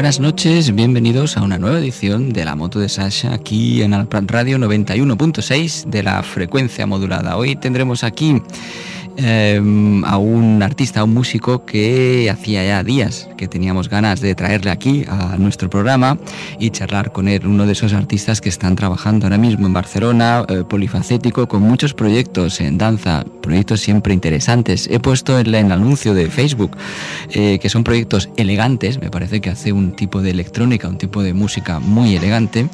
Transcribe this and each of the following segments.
buenas noches, bienvenidos a una nueva edición de la moto de Sasha aquí en Alprat Radio 91.6 de la frecuencia modulada. Hoy tendremos aquí Em, a un artista, a un músico que hacía ya días que teníamos ganas de traerle aquí a nuestro programa y charlar con él, uno de esos artistas que están trabajando ahora mismo en Barcelona, eh, polifacético, con muchos proyectos en danza, proyectos siempre interesantes. He puesto en, el anuncio de Facebook eh, que son proyectos elegantes, me parece que hace un tipo de electrónica, un tipo de música muy elegante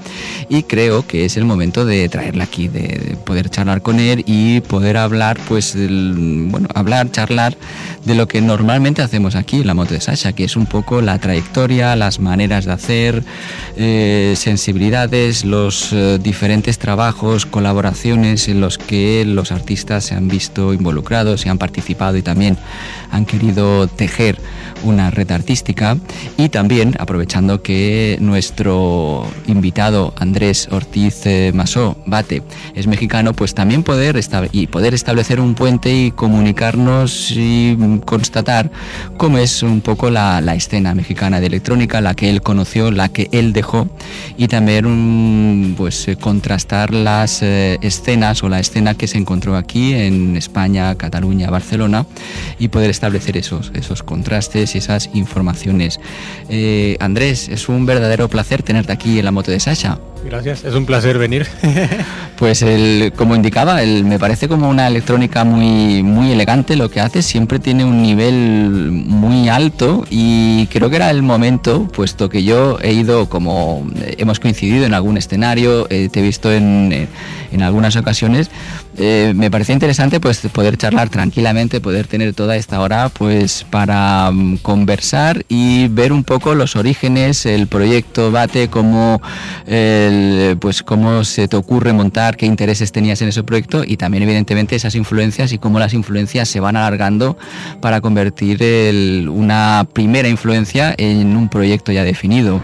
y creo que es el momento de traerle aquí, de, poder charlar con él y poder hablar pues bueno, hablar, charlar de lo que normalmente hacemos aquí en la moto de Sasha, que es un poco la trayectoria, las maneras de hacer, eh, sensibilidades, los eh, diferentes trabajos, colaboraciones en los que los artistas se han visto involucrados y han participado y también han querido tejer una red artística. Y también aprovechando que nuestro invitado Andrés Ortiz eh, Masó Bate es mexicano, pues también poder, y poder establecer un puente y comunicarnos y constatar cómo es un poco la, escena mexicana de electrónica, la que él conoció, la que él dejó y también pues eh, contrastar las eh, escenas o la escena que se encontró aquí en España, Cataluña, Barcelona y poder establecer esos, esos contrastes y esas informaciones. Eh, Andrés, es un verdadero placer tenerte aquí en la moto de Sasha. Gracias, es un placer venir. pues el, como indicaba, el, me parece como una electrónica muy, muy elegante lo que hace, siempre tiene un nivel muy alto y creo que era el momento, puesto que yo he ido como hemos coincidido en algún escenario, eh, te he visto en, en algunas ocasiones, eh, me parecía interesante pues poder charlar tranquilamente, poder tener toda esta hora pues para mm, conversar y ver un poco los orígenes, el proyecto Bate, cómo, pues, cómo se te ocurre montar, qué intereses tenías en ese proyecto y también evidentemente esas influencias y cómo las influencias se van alargando para convertir una primera influencia en un proyecto ya definido.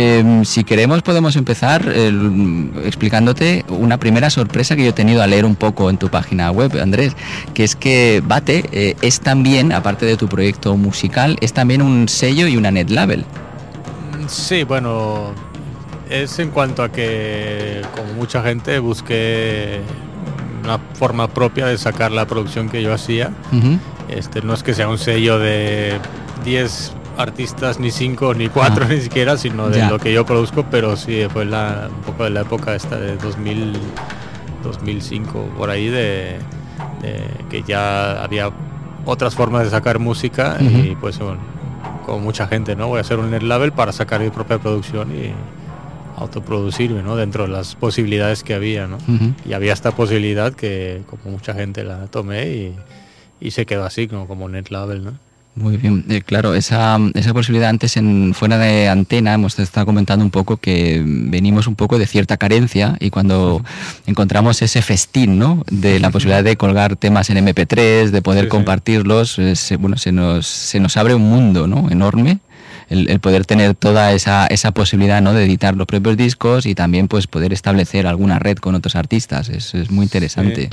Em, si queremos podemos empezar explicándote una primera sorpresa que yo he tenido al leer un poco en tu página web, Andrés, que es que Bate eh, es también, aparte de tu proyecto musical, es también un sello y una net label. Sí, bueno, es en cuanto a que como mucha gente busqué una forma propia de sacar la producción que yo hacía. este, no es que sea un sello de 10 artistas, ni cinco, ni cuatro, ni siquiera, sino de lo que yo produzco, pero sí, fue la, un poco de la época esta de 2000, 2005, por ahí, de, que ya había otras formas de sacar música y pues bueno, como mucha gente, ¿no? Voy a hacer un net label para sacar mi propia producción y autoproducirme, ¿no? Dentro de las posibilidades que había, ¿no? Y había esta posibilidad que como mucha gente la tomé y, y se quedó así, como, como net label, ¿no? Muy bien, eh, claro, esa, esa posibilidad antes en fuera de antena hemos estado comentando un poco que venimos un poco de cierta carencia y cuando encontramos ese festín, ¿no? De la posibilidad de colgar temas en MP3, de poder compartirlos, bueno, se nos, se nos abre un mundo, ¿no? Enorme. El, poder tener toda esa, esa posibilidad ¿no? de editar los propios discos y también pues poder establecer alguna red con otros artistas. Es, es muy interesante.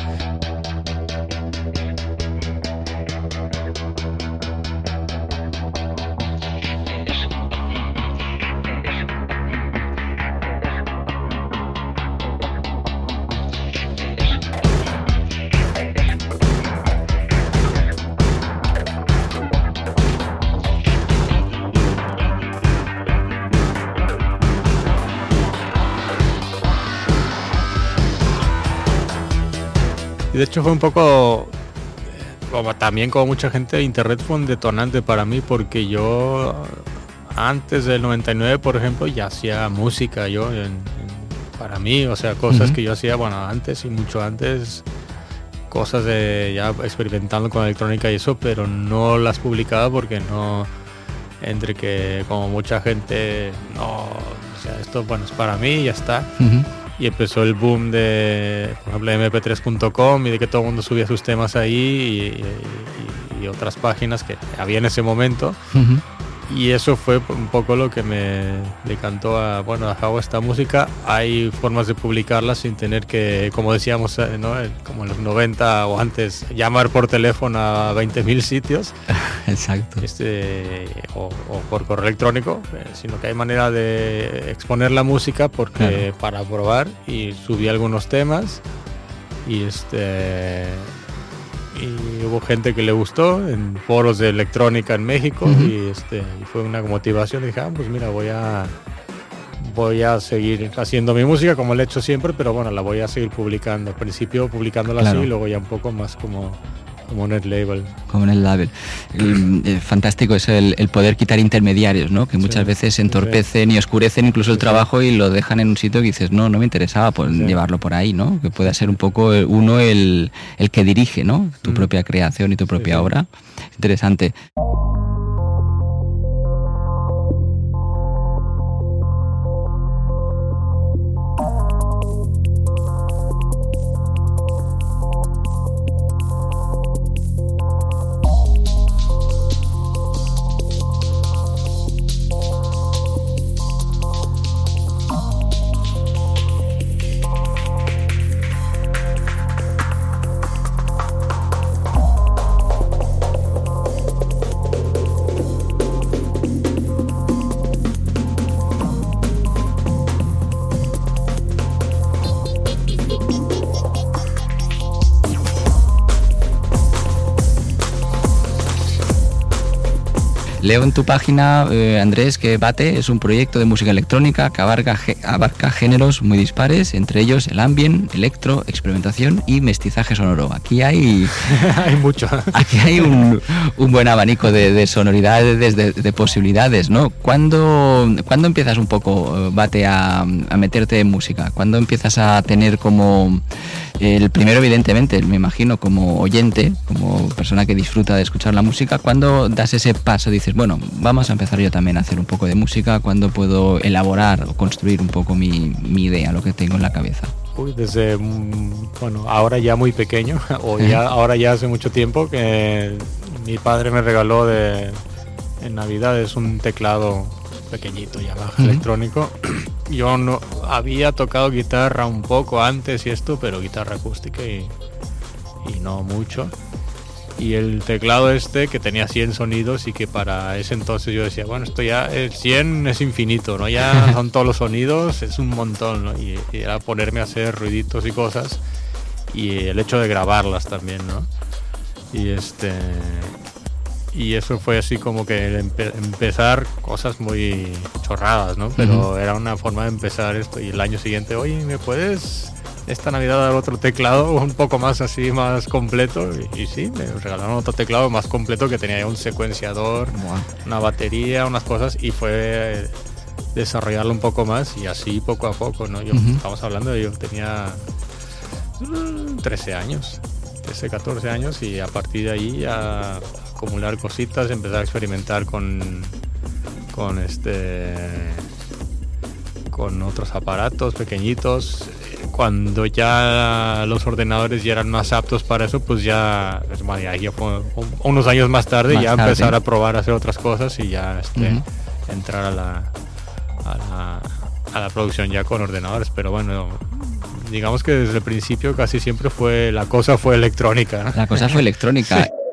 Hecho fue un poco, como también como mucha gente, Internet fue un detonante para mí porque yo antes del 99, por ejemplo, ya hacía música yo para mí, o sea, cosas que yo hacía, bueno, antes y mucho antes, cosas de ya experimentando con electrónica y eso, pero no las publicaba porque no, entre que como mucha gente, no, o sea, esto, bueno, es para mí y ya está y empezó el boom de, por ejemplo, mp3.com y de que todo el mundo subía sus temas ahí y, otras páginas que había en ese momento y eso fue un poco lo que me decantó a, bueno, a esta música. Hay formas de publicarla sin tener que, como decíamos, eh, ¿no? como en los 90 o antes, llamar por teléfono a 20.000 sitios. Exacto. Este, o, por correo electrónico, eh, sino que hay manera de exponer la música porque para probar y subí algunos temas y este y hubo gente que le gustó en foros de electrónica en México y este fue una motivación. Dije ah, pues mira voy a voy a seguir haciendo mi música como lo he hecho siempre pero bueno la voy a seguir publicando. Al principio publicándola así y luego ya un poco más como como net label. Como net label. Eh, fantástico es el, poder quitar intermediarios, ¿no? Que muchas veces entorpecen y oscurecen incluso el trabajo y lo dejan en un sitio que dices, no, no me interesaba pues, llevarlo por ahí, ¿no? Que pueda ser un poco uno el, el que dirige, ¿no? Tu mm. propia creación y tu propia obra. Interesante. Leo en tu página, eh, Andrés, que Bate es un proyecto de música electrónica que abarca, abarca géneros muy dispares, entre ellos el ambient, electro, experimentación y mestizaje sonoro. Aquí hay... hay mucho. aquí hay un, buen abanico de, sonoridades, de, posibilidades, ¿no? ¿Cuándo, ¿Cuándo, empiezas un poco, Bate, a, a meterte en música? ¿Cuándo empiezas a tener como... El primero, evidentemente, me imagino como oyente, como persona que disfruta de escuchar la música, ¿cuándo das ese paso? Dices, bueno, vamos a empezar yo también a hacer un poco de música, ¿cuándo puedo elaborar o construir un poco mi, idea, lo que tengo en la cabeza? Uy, desde, mm, bueno, ahora ya muy pequeño, o ya, ahora ya hace mucho tiempo que mi padre me regaló de, en Navidad, es un teclado pequeñito, ya baja, electrónico. Yo no había tocado guitarra un poco antes y esto, pero guitarra acústica y, y no mucho. Y el teclado este que tenía 100 sonidos y que para ese entonces yo decía, bueno, esto ya, el 100 es infinito, ¿no? Ya son todos los sonidos, es un montón, ¿no? Y, era ponerme a hacer ruiditos y cosas y el hecho de grabarlas también, ¿no? Y este y eso fue así como que empezar cosas muy chorradas, ¿no? Pero era una forma de empezar esto y el año siguiente, oye, ¿me puedes esta Navidad dar otro teclado un poco más así, más completo? Y, sí, me regalaron otro teclado más completo que tenía un secuenciador, una batería, unas cosas y fue desarrollarlo un poco más y así poco a poco, ¿no? Yo, Estamos hablando de yo tenía 13 mm, años, 13, 14 años y a partir de ahí ya acumular cositas, empezar a experimentar con, con este con otros aparatos pequeñitos. Cuando ya los ordenadores ya eran más aptos para eso, pues ya, pues, unos años más tarde, ya empezar a probar a hacer otras cosas y ya este, entrar a la, a la, a la producción ya con ordenadores. Pero bueno, digamos que desde el principio casi siempre fue la cosa fue electrónica. La cosa fue electrónica.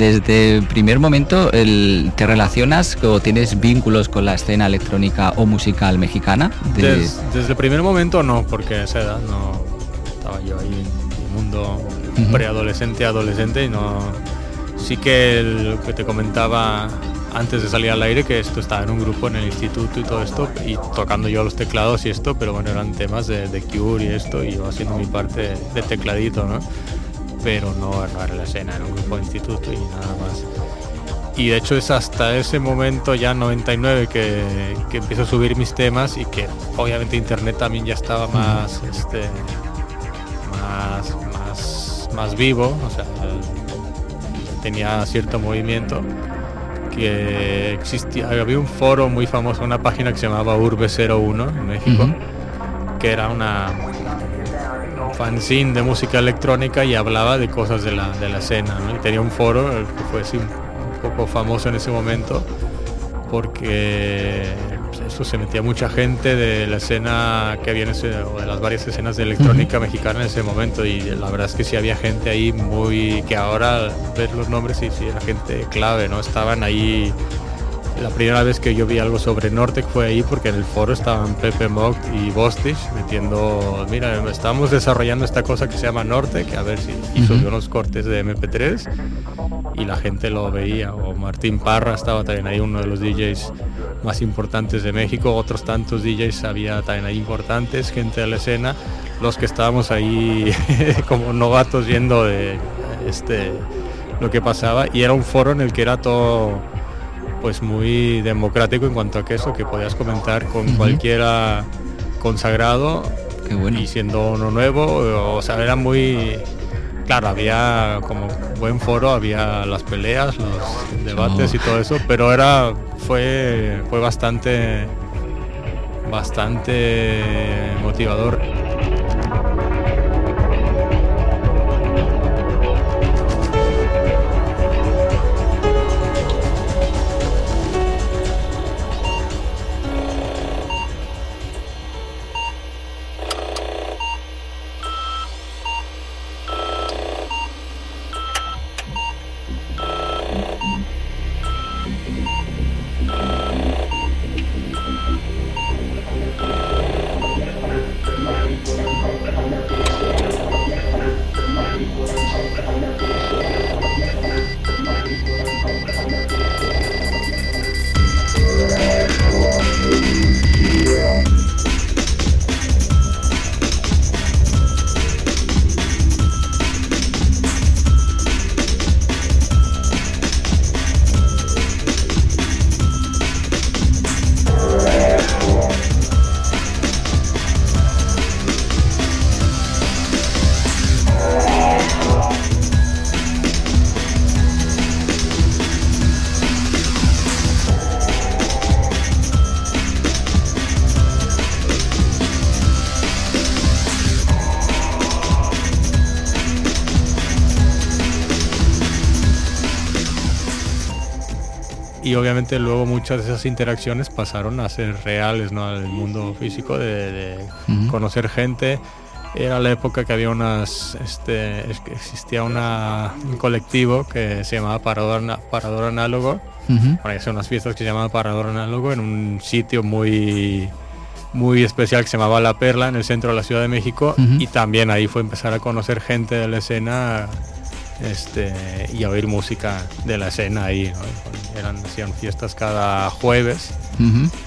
desde el primer momento te relacionas o tienes vínculos con la escena electrónica o musical mexicana. desde el primer momento no, porque a esa edad no estaba yo ahí mundo preadolescente, adolescente y no... Sí que lo que te comentaba antes de salir al aire que esto estaba en un grupo en el instituto y todo esto y tocando yo los teclados y esto, pero bueno, eran temas de, de Cure y esto y yo haciendo mi parte de tecladito, ¿no? Pero no, no era la escena, era un grupo de instituto y nada más. Y de hecho es hasta ese momento ya 99 que, que empiezo a subir mis temas y que obviamente internet también ya estaba más, este, más, más, más vivo, o sea, tenía cierto movimiento que existía, había un foro muy famoso, una página que se llamaba Urbe 01 en México, que era una fanzine de música electrónica y hablaba de cosas de la, de la escena, ¿no? y tenía un foro que fue así, un poco famoso en ese momento porque pues, eso se metía mucha gente de la escena que había en ese, o de las varias escenas de electrónica mexicana en ese momento y la verdad es que sí había gente ahí muy que ahora ver los nombres y sí era gente clave no estaban ahí la primera vez que yo vi algo sobre Nortec fue ahí porque en el foro estaban Pepe Mock y Bostich metiendo, mira, estamos desarrollando esta cosa que se llama Nortec, a ver si hizo unos cortes de MP3 y la gente lo veía. O Martín Parra estaba también ahí, uno de los DJs más importantes de México, otros tantos DJs había también ahí importantes, gente de la escena, los que estábamos ahí como novatos viendo de este lo que pasaba. Y era un foro en el que era todo pues muy democrático en cuanto a que eso, que podías comentar con cualquiera consagrado y siendo uno nuevo, o sea, era muy... Claro, había como buen foro, había las peleas, los debates y todo eso, pero era fue fue bastante bastante motivador. Obviamente luego muchas de esas interacciones pasaron a ser reales, ¿no? Al mundo físico de, conocer gente. Era la época que había unas, este, que existía una, un colectivo que se llamaba Parador, Parador Análogo. Uh unas fiestas que se llamaban Parador Análogo en un sitio muy muy especial que se llamaba La Perla en el centro de la Ciudad de México y también ahí fue empezar a conocer gente de la escena este, y a oír música de la escena ahí. Eran, hacían fiestas cada jueves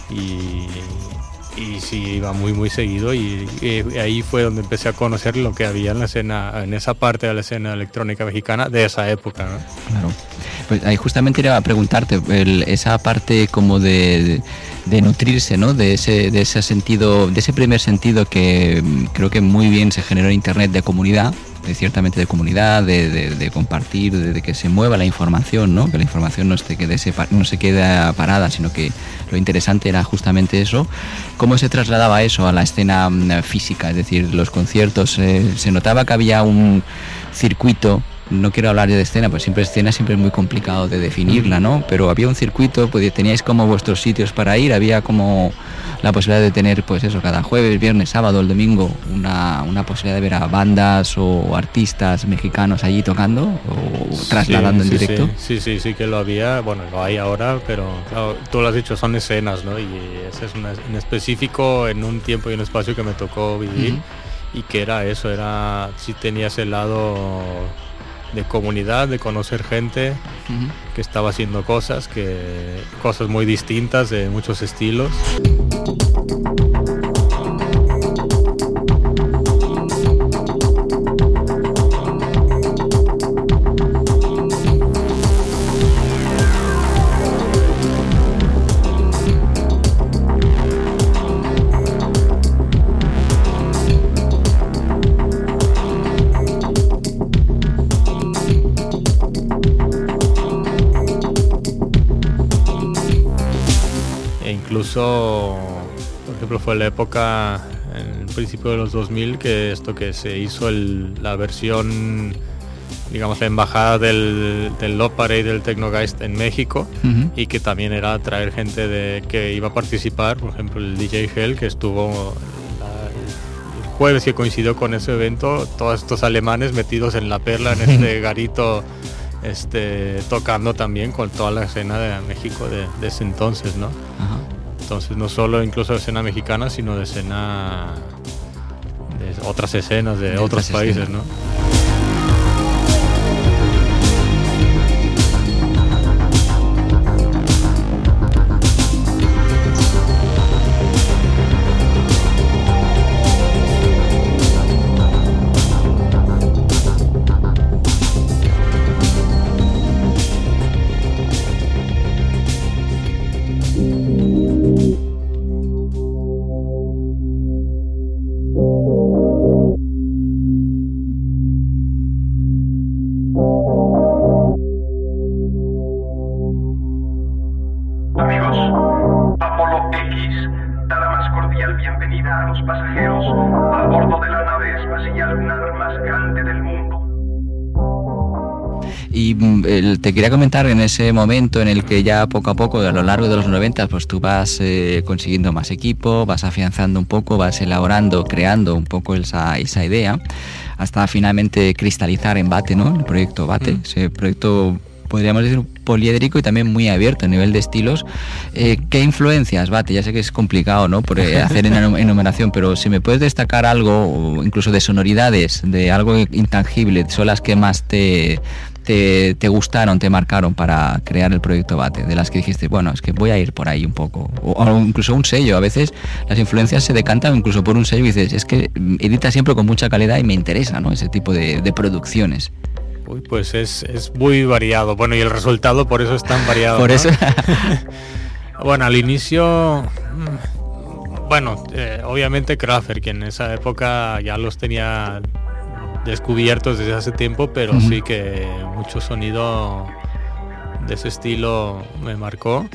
y, y sí, iba muy muy seguido y, ahí fue donde empecé a conocer lo que había en la escena, en esa parte de la escena electrónica mexicana de esa época. Claro. Pues ahí justamente iba a preguntarte, esa parte como de, de, nutrirse, ¿no? De ese, de ese sentido, de ese primer sentido que mm, creo que muy bien se generó en Internet de comunidad, de ciertamente de comunidad, de, compartir, de, que se mueva la información, ¿no? que la información no, esté, quede no se quede parada, sino que lo interesante era justamente eso. ¿Cómo se trasladaba eso a la escena mm, física? Es decir, los conciertos, eh, se notaba que había un circuito no quiero hablar de escena, pues siempre escena siempre es muy complicado de definirla, ¿no? Pero había un circuito, pues teníais como vuestros sitios para ir, había como la posibilidad de tener, pues eso, cada jueves, viernes, sábado, el domingo, una, posibilidad de ver a bandas o artistas mexicanos allí tocando o trasladando en directo. Sí, sí, sí, que lo había, bueno, lo hay ahora, pero tú lo has dicho, son escenas, ¿no? Y ese es en específico en un tiempo y un espacio que me tocó vivir y que era eso, era si tenías el lado de comunidad, de conocer gente que estaba haciendo cosas, que cosas muy distintas de muchos estilos. Por ejemplo, fue la época en el principio de los 2000 que esto que se hizo la versión digamos la embajada del, del Lopare y del Tecnogeist en México y que también era traer gente de, que iba a participar, por ejemplo el DJ Hell que estuvo el jueves que coincidió con ese evento, todos estos alemanes metidos en la perla en este garito este, tocando también con toda la escena de México de, ese entonces, ¿no? Entonces no solo incluso de escena mexicana, sino de escena de otras escenas de, otros países, ¿no? Te quería comentar en ese momento en el que ya poco a poco, a lo largo de los 90, pues tú vas eh, consiguiendo más equipo, vas afianzando un poco, vas elaborando, creando un poco esa, esa idea, hasta finalmente cristalizar en Bate, ¿no? El proyecto Bate, ese proyecto podríamos decir poliédrico y también muy abierto a nivel de estilos. Eh, ¿Qué influencias, Bate? Ya sé que es complicado ¿no? por eh, hacer enumeración, pero si me puedes destacar algo, incluso de sonoridades, de algo intangible, son las que más te, te, gustaron, te marcaron para crear el proyecto Bate? De las que dijiste, bueno, es que voy a ir por ahí un poco. O, incluso un sello. A veces las influencias se decantan incluso por un sello y dices, es que edita siempre con mucha calidad y me interesa ¿no? ese tipo de, producciones. Uy, pues es, muy variado. Bueno, y el resultado por eso es tan variado. por eso. bueno, al inicio. Mm, bueno, eh, obviamente Krafer, que en esa época ya los tenía descubiertos desde hace tiempo, pero sí que mucho sonido de ese estilo me marcó.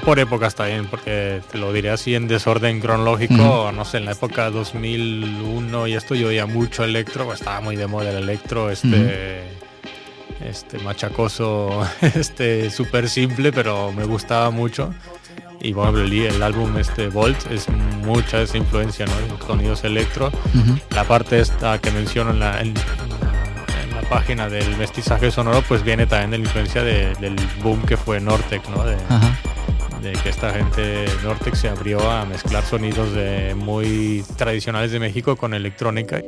Por épocas también, porque te lo diré así en desorden cronológico, no sé, en la época 2001 y esto yo oía mucho electro, pues estaba muy de moda el electro, este, este machacoso, este súper simple, pero me gustaba mucho. Y bueno, el, álbum este Volt es mucha esa influencia, ¿no? Sonidos electro. La parte esta que menciono en la, en, la página del mestizaje sonoro, pues viene también de la influencia del boom que fue Nortec, ¿no? De, de que esta gente Nortex se abrió a mezclar sonidos de muy tradicionales de México con electrónica.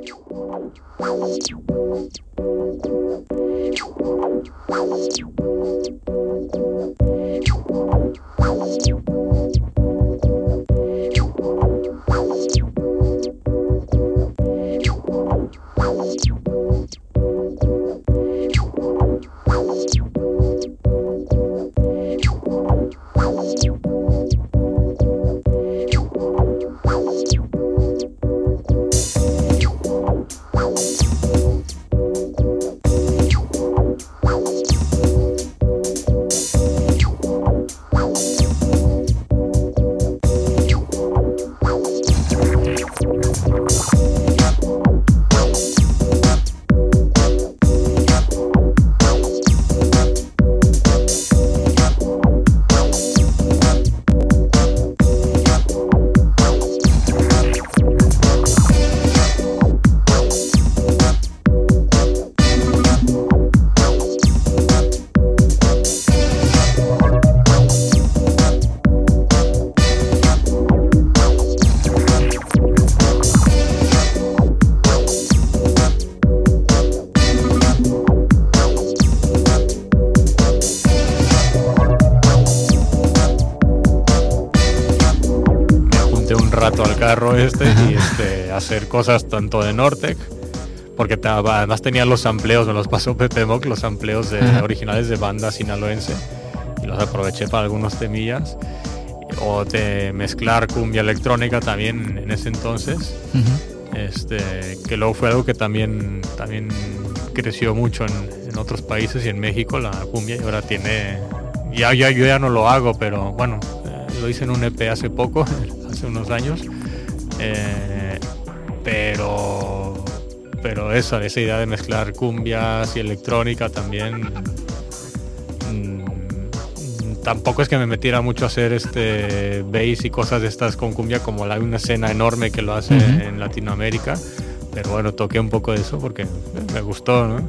Este y este, hacer cosas tanto de Nortec, porque además tenía los amplios, me los pasó Pepe Mock, los amplios de, originales de banda sinaloense, y los aproveché para algunos temillas. O de mezclar cumbia electrónica también en ese entonces, este, que luego fue algo que también, también creció mucho en, otros países y en México la cumbia y ahora tiene, ya, ya yo ya no lo hago, pero bueno, eh, lo hice en un EP hace poco, hace unos años, eh, pero pero eso, esa idea de mezclar cumbias y electrónica también mm, tampoco es que me metiera mucho a hacer este bass y cosas de estas con cumbia como hay una escena enorme que lo hace en Latinoamérica pero bueno toqué un poco de eso porque me gustó ¿no?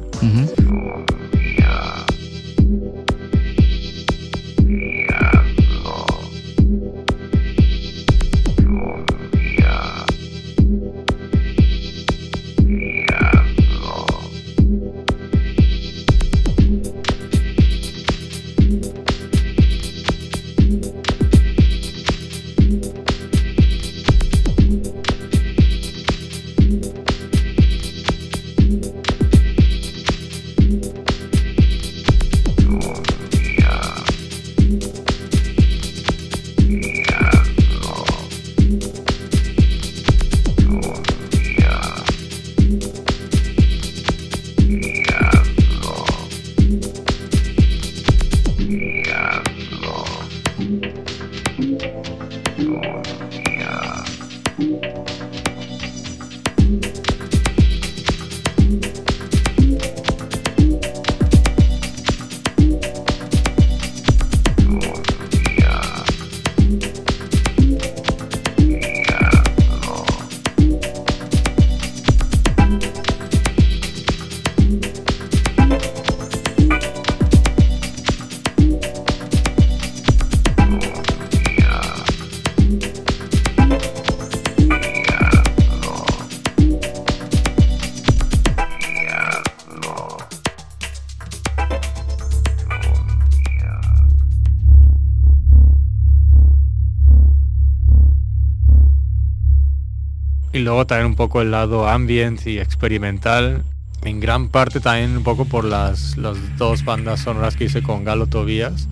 Luego también un poco el lado ambient y experimental. En gran parte también un poco por las, las dos bandas sonoras que hice con Galo Tobías.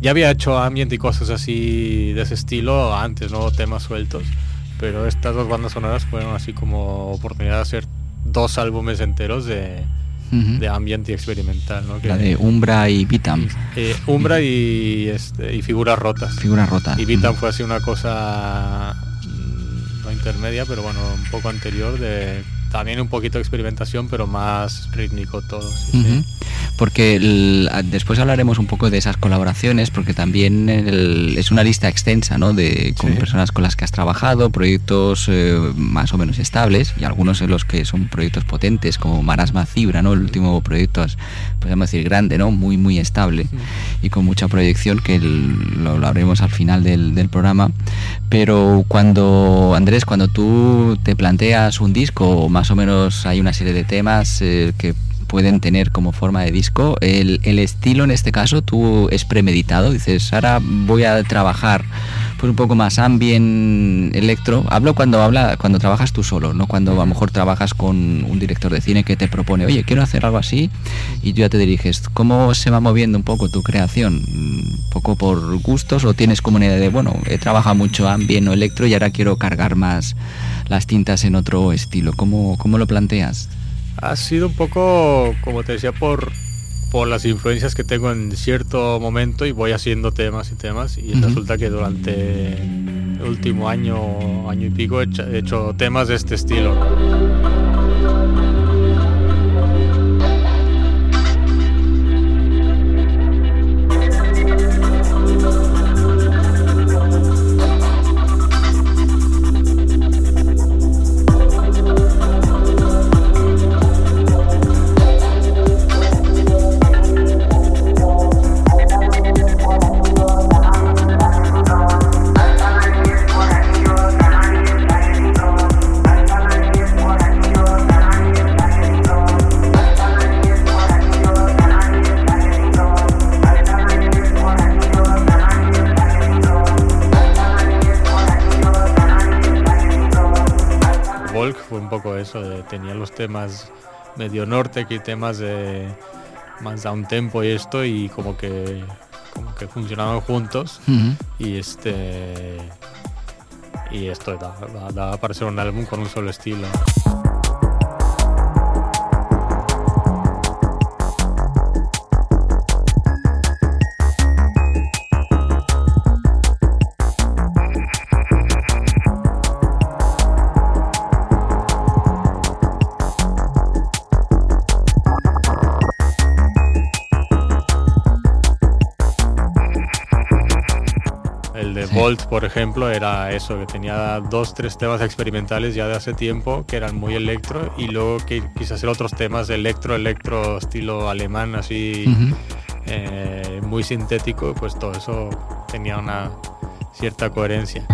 Ya había hecho ambient y cosas así de ese estilo antes, ¿no? Temas sueltos. Pero estas dos bandas sonoras fueron así como oportunidad de hacer dos álbumes enteros de, de ambient y experimental, ¿no? La de Umbra y Vitam. Eh, Umbra y, este, y Figuras Rotas. Figuras Rotas. Y Vitam fue así una cosa intermedia, pero bueno, un poco anterior de también un poquito de experimentación, pero más rítmico todo. Porque después hablaremos un poco de esas colaboraciones, porque también es una lista extensa ¿no? de con personas con las que has trabajado, proyectos eh, más o menos estables, y algunos de los que son proyectos potentes, como Marasma Cibra, ¿no? el último proyecto, podemos decir, grande, ¿no? muy, muy estable y con mucha proyección, que lo, hablaremos al final del, del programa. Pero cuando, Andrés, cuando tú te planteas un disco, más o menos hay una serie de temas eh, que pueden tener como forma de disco. El, estilo en este caso, tú es premeditado, dices, ahora voy a trabajar pues un poco más ambient electro. Hablo cuando habla, cuando trabajas tú solo, no cuando a lo mejor trabajas con un director de cine que te propone, oye, quiero hacer algo así, y tú ya te diriges. ¿Cómo se va moviendo un poco tu creación? ¿Un poco por gustos o tienes como una idea de, bueno, he trabajado mucho ambient o electro y ahora quiero cargar más las tintas en otro estilo? ¿Cómo, cómo lo planteas? Ha sido un poco, como te decía, por, por las influencias que tengo en cierto momento y voy haciendo temas y temas y resulta que durante el último año, año y pico he hecho temas de este estilo. Tenía los temas medio norte que temas de más un tempo y esto y como que como que funcionaban juntos y este y esto da, da, para ser un álbum con un solo estilo. Por ejemplo, era eso, que tenía dos, tres temas experimentales ya de hace tiempo que eran muy electro y luego que quise hacer otros temas de electro, electro estilo alemán, así eh, muy sintético, pues todo eso tenía una cierta coherencia.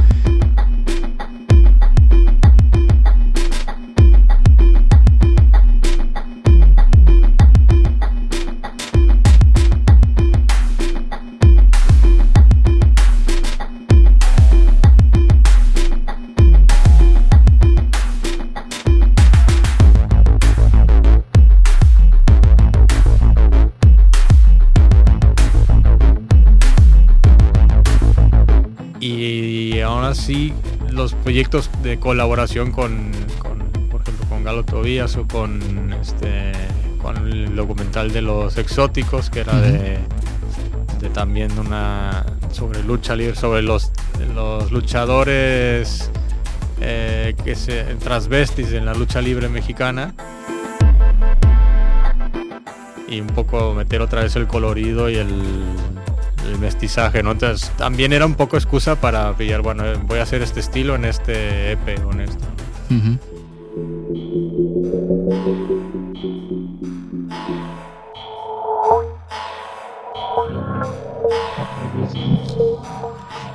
Sí los proyectos de colaboración con, por ejemplo, con Galo Tobías o con, este, con el documental de los exóticos, que era de, también una sobre lucha libre, sobre los, los luchadores eh, que se transvestis en la lucha libre mexicana. Y un poco meter otra vez el colorido y el el mestizaje, ¿no? Entonces también era un poco excusa para pillar, bueno, voy a hacer este estilo en este EP o en esto.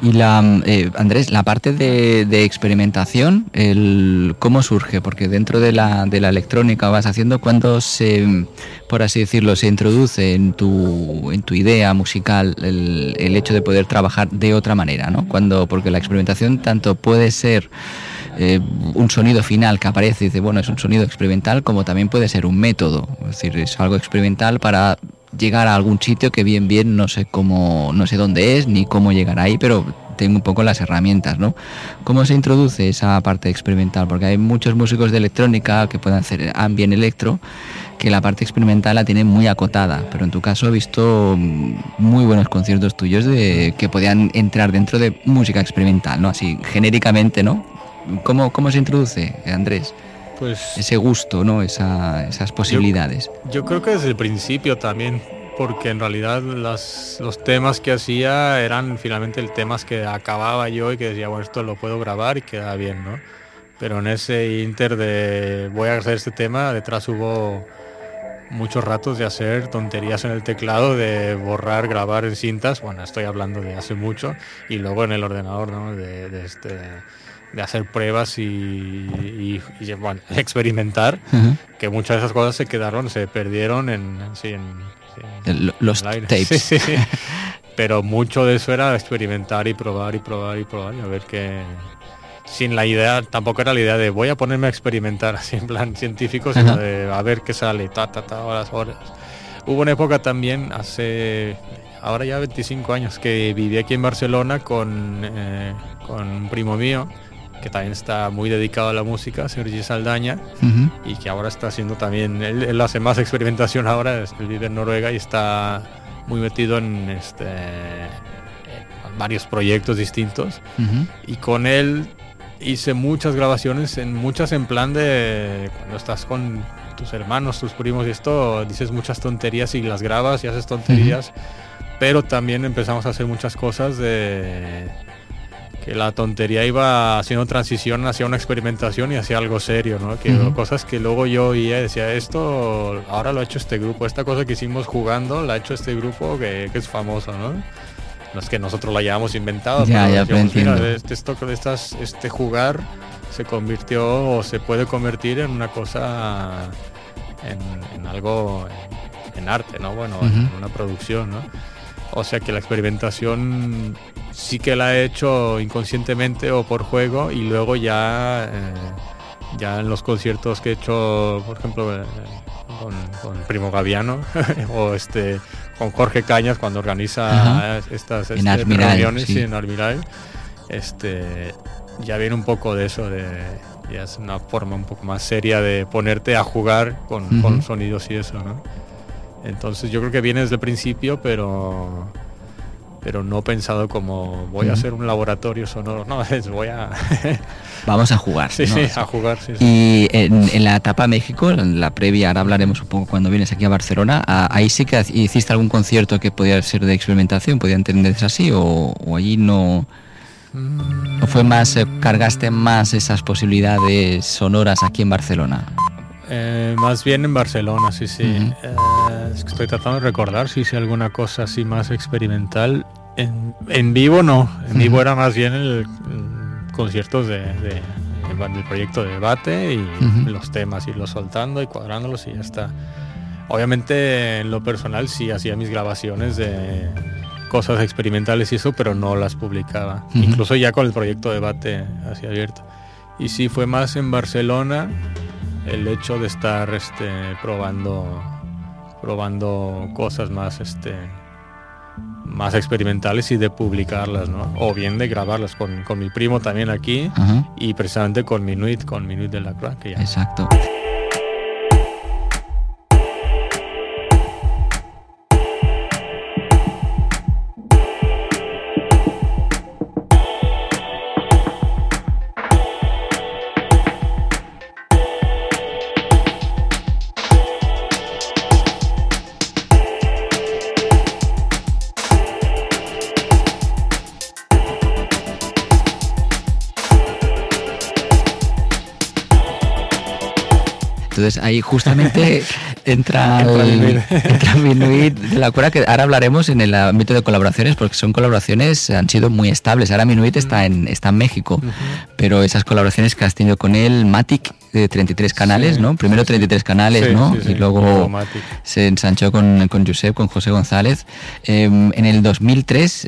Y la, eh, Andrés, la parte de, experimentación, el, ¿cómo surge? Porque dentro de la, de la electrónica vas haciendo, cuando se, por así decirlo, se introduce en tu, en tu idea musical el, el hecho de poder trabajar de otra manera, ¿no? Cuando, porque la experimentación tanto puede ser eh, un sonido final que aparece y dice, bueno, es un sonido experimental, como también puede ser un método, es decir, es algo experimental para llegar a algún sitio que bien bien no sé cómo no sé dónde es ni cómo llegar ahí pero tengo un poco las herramientas no cómo se introduce esa parte experimental porque hay muchos músicos de electrónica que pueden hacer ambient electro que la parte experimental la tienen muy acotada pero en tu caso he visto muy buenos conciertos tuyos de que podían entrar dentro de música experimental no así genéricamente no cómo cómo se introduce Andrés pues ese gusto, ¿no? esas posibilidades. Yo, creo que desde el principio también, porque en realidad los temas que hacía eran finalmente el temas que acababa yo y que decía, bueno, esto lo puedo grabar y queda bien, ¿no? Pero en ese inter de voy a hacer este tema, detrás hubo muchos ratos de hacer tonterías en el teclado, de borrar, grabar en cintas, bueno, estoy hablando de hace mucho, y luego en el ordenador, ¿no? De, este, de hacer pruebas y, bueno, experimentar, que muchas de esas cosas se quedaron, se perdieron en, los tapes. Pero mucho de eso era experimentar y probar y probar y probar y a ver qué, sin la idea, tampoco era la idea de voy a ponerme a experimentar así en plan científico, sino de a ver qué sale, ta, ta, ta, horas, horas. Hubo una época también, hace ahora ya 25 años, que viví aquí en Barcelona con, eh, con un primo mío, que también está muy dedicado a la música, Sergi Saldaña, y que ahora está haciendo también, él, hace más experimentación ahora, él vive en Noruega y está muy metido en este varios proyectos distintos. Y con él hice muchas grabaciones, en muchas en plan de cuando estás con tus hermanos, tus primos y esto, dices muchas tonterías y las grabas y haces tonterías, pero también empezamos a hacer muchas cosas de que la tontería iba haciendo transición hacia una experimentación y hacia algo serio, ¿no? Que cosas que luego yo oía decía, esto ahora lo ha hecho este grupo, esta cosa que hicimos jugando la ha hecho este grupo que, que es famoso, ¿no? no es que nosotros lo hayamos inventado, ya, pero ya este, esto, estas, este jugar se convirtió o se puede convertir en una cosa, en, algo, en, arte, ¿no? Bueno, en una producción, ¿no? O sea que la experimentación sí que la he hecho inconscientemente o por juego y luego ya, eh, ya en los conciertos que he hecho, por ejemplo, eh, con, Primo Gaviano o este con Jorge Cañas cuando organiza estas este, reuniones en Admiral, este, ya viene un poco de eso, de, ya es una forma un poco más seria de ponerte a jugar con, sonidos y eso, ¿no? Entonces yo creo que viene desde el principio, pero pero no pensado como voy a hacer un laboratorio sonoro, no, es voy a Vamos a jugar. Sí, sí, a jugar. Y en, la etapa México, en la previa, ahora hablaremos un poco cuando vienes aquí a Barcelona, ahí sí que hiciste algún concierto que podía ser de experimentación, podía entenderse así, o, allí no... ¿O fue más, eh, cargaste más esas posibilidades sonoras aquí en Barcelona? Eh, más bien en Barcelona, sí, sí. Eh, estoy tratando de recordar si hice alguna cosa así más experimental. En, en vivo no, en vivo era más bien el, conciertos de, del proyecto de debate y los temas, irlos soltando y cuadrándolos y ya está. Obviamente en lo personal sí hacía mis grabaciones de cosas experimentales y eso, pero no las publicaba. Incluso ya con el proyecto de debate así abierto. Y sí fue más en Barcelona el hecho de estar este, probando, probando cosas más este, más experimentales y de publicarlas, ¿no? O bien de grabarlas con, con mi primo también aquí y precisamente con Minuit, con Minuit de la ya... Exacto. Ahí justamente entra, el, entra Minuit de la Cura, que ahora hablaremos en el ámbito de colaboraciones, porque son colaboraciones, han sido muy estables. Ahora Minuit está en, está en México, pero esas colaboraciones que has tenido con él, Matic, de 33 canales, ¿no? Primero 33 canales, ¿no? y luego se ensanchó con, con Josep, con José González. Em, en el 2003,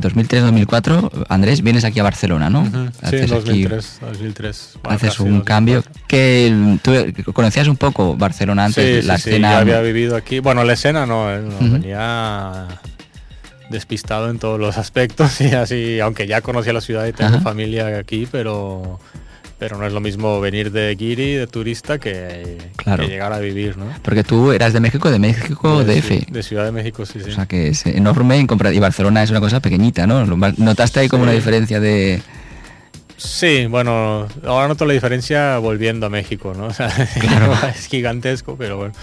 2003-2004, eh, Andrés, vienes aquí a Barcelona, ¿no? Sí, 2003, 2003. haces un cambio que tú conocías un poco Barcelona antes, la escena. Sí, había vivido aquí. Bueno, la escena no, eh, venía despistado en todos los aspectos y así, aunque ya conocía la ciudad y tengo familia aquí, pero pero no es lo mismo venir de Giri, de turista, que, llegar a vivir, ¿no? Porque tú eras de México, de México, de, DF. De Ciudad de México, sí, sí. O sea que es enorme y Barcelona es una cosa pequeñita, ¿no? ¿Notaste ahí como una diferencia de...? Sí, bueno, ahora noto la diferencia volviendo a México, ¿no? claro. es gigantesco, pero bueno.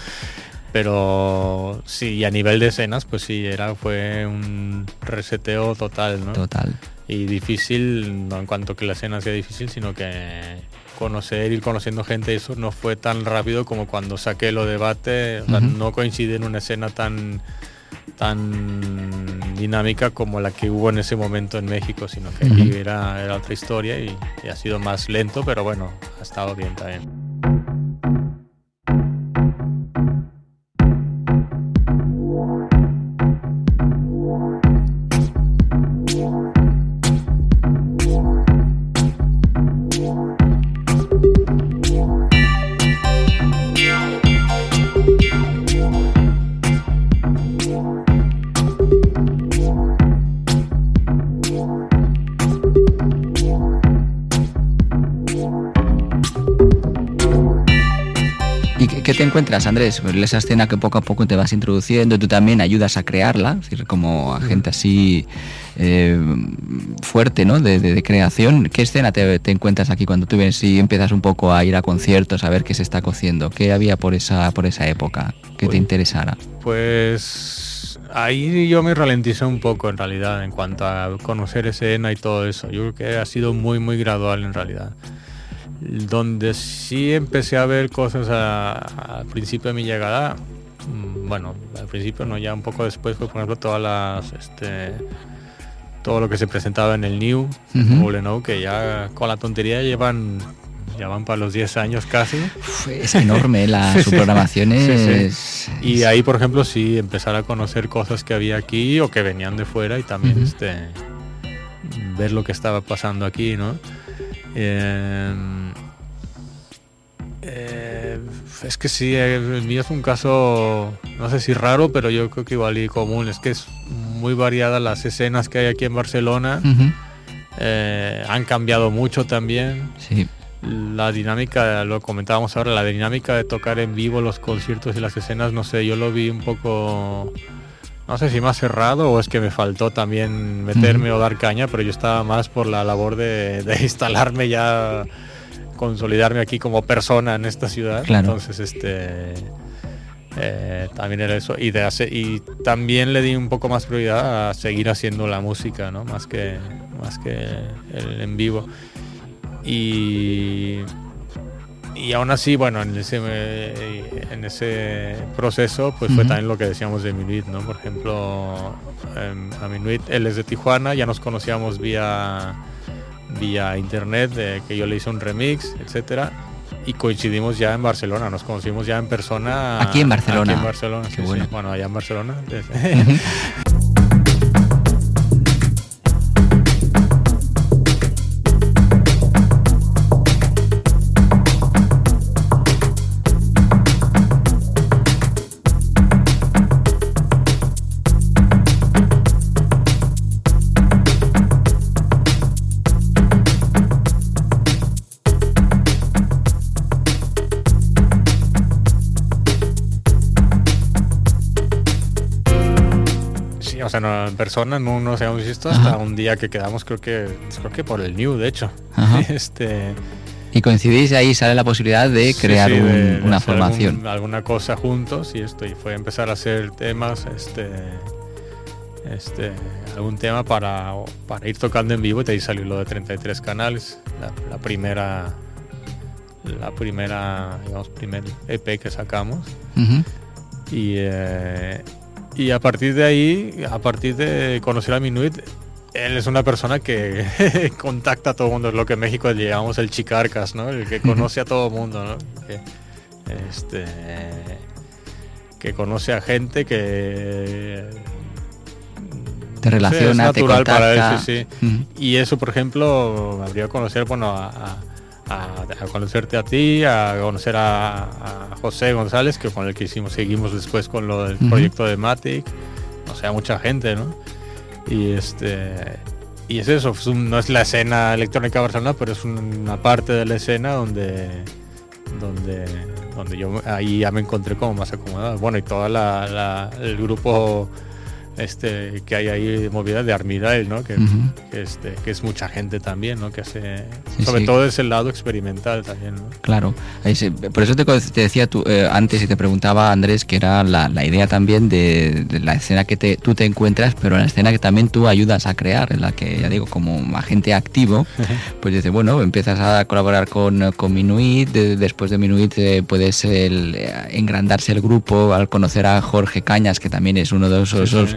Pero sí, a nivel de escenas, pues sí, era, fue un reseteo total, ¿no? Total. Y difícil, no en cuanto que la escena sea difícil, sino que conocer, ir conociendo gente, eso no fue tan rápido como cuando saqué lo debate, no coincide en una escena tan tan dinámica como la que hubo en ese momento en México, sino que era, era otra historia y, y ha sido más lento, pero bueno, ha estado bien también. Encuentras, Andrés? Pues esa escena que poco a poco te vas introduciendo, tú también ayudas a crearla, es decir, como agente así eh, fuerte, ¿no? De, creación. ¿Qué escena te, encuentras aquí cuando tú vienes y empiezas un poco a ir a conciertos, a ver qué se está cociendo? ¿Qué había por esa, por esa época que te pues, interesara? Pues ahí yo me ralenticé un poco en realidad en cuanto a conocer escena y todo eso. Yo creo que ha sido muy, muy gradual en realidad. Donde sí empecé a ver cosas al principio de mi llegada, mm, bueno, al principio no, ya un poco después fue por ejemplo todas las, este, todo lo que se presentaba en el New, uh que ya con la tontería llevan ya van para los 10 años casi. es enorme la su programación Y ahí, por ejemplo, sí empezar a conocer cosas que había aquí o que venían de fuera y también este ver lo que estaba pasando aquí, ¿no? Em, eh, es que sí, el mío es un caso, no sé si raro, pero yo creo que igual y común. Es que es muy variada las escenas que hay aquí en Barcelona. Eh, han cambiado mucho también. Sí. La dinámica, lo comentábamos ahora, la dinámica de tocar en vivo los conciertos y las escenas, no sé, yo lo vi un poco no sé si más cerrado o es que me faltó también meterme o dar caña, pero yo estaba más por la labor de, instalarme ya, consolidarme aquí como persona en esta ciudad. Entonces, este... Eh, también era eso. Y, de y también le di un poco más prioridad a seguir haciendo la música no más que más que el en vivo. Y y aún así, bueno, en ese, en ese proceso, pues fue también lo que decíamos de Minuit, ¿no? Por ejemplo, em, a Minuit, él es de Tijuana, ya nos conocíamos vía, vía internet, de que yo le hice un remix, etcétera, y coincidimos ya en Barcelona, nos conocimos ya en persona. Aquí en Barcelona. Aquí en Barcelona, sí, bueno. Bueno, allá en Barcelona. en persona no nos habíamos visto hasta un día que quedamos, creo que, creo que por el New, de hecho. Este, y coincidís ahí sale la posibilidad de crear una formación. alguna cosa juntos y esto, y fue empezar a hacer temas, este, este, algún tema para, para ir tocando en vivo y de ahí salió lo de 33 canales, la, primera, la primera, digamos, primer EP que sacamos. Y eh, y a partir de ahí, a partir de conocer a Minuit, él es una persona que contacta a todo el mundo, es lo que en México le llamamos el chicarcas, ¿no? El que conoce a todo el mundo, ¿no? Que, este, que conoce a gente que te relaciona, es natural para él, sí, sí. Y eso, por ejemplo, habría que conocer, bueno, a a, conocerte a ti, a conocer a, José González, que con el que hicimos, seguimos después con lo del proyecto de Matic, o sea, mucha gente, ¿no? Y este y es eso, no es la escena electrónica de Barcelona, pero es una parte de la escena donde donde donde yo ahí ya me encontré como más acomodado. Bueno, y todo el grupo este, que hay ahí movida de Armidale, ¿no? Que, este, que es mucha gente también, ¿no? Que hace, sobre todo es el lado experimental también, ¿no? Claro, por eso te, decía tú, eh, antes y te preguntaba Andrés que era la, idea también de, la escena que te, tú te encuentras, pero la escena que también tú ayudas a crear, en la que ya digo, como agente activo, pues dice, bueno, empiezas a colaborar con, con Minuit, después de Minuit eh, puedes engrandarse el grupo al conocer a Jorge Cañas, que también es uno de esos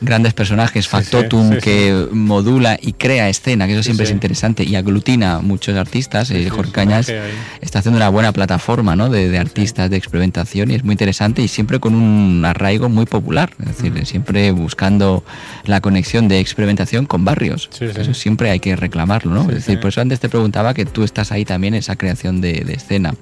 grandes personajes, Factotum, que modula y crea escena, que eso siempre es interesante, y aglutina muchos artistas. Eh, Jorge Cañas está haciendo una buena plataforma ¿no? de, artistas de experimentación y es muy interesante y siempre con un arraigo muy popular, es decir, siempre buscando la conexión de experimentación con barrios. Eso siempre hay que reclamarlo, ¿no? es decir, por eso antes te preguntaba que tú estás ahí también en esa creación de, de escena.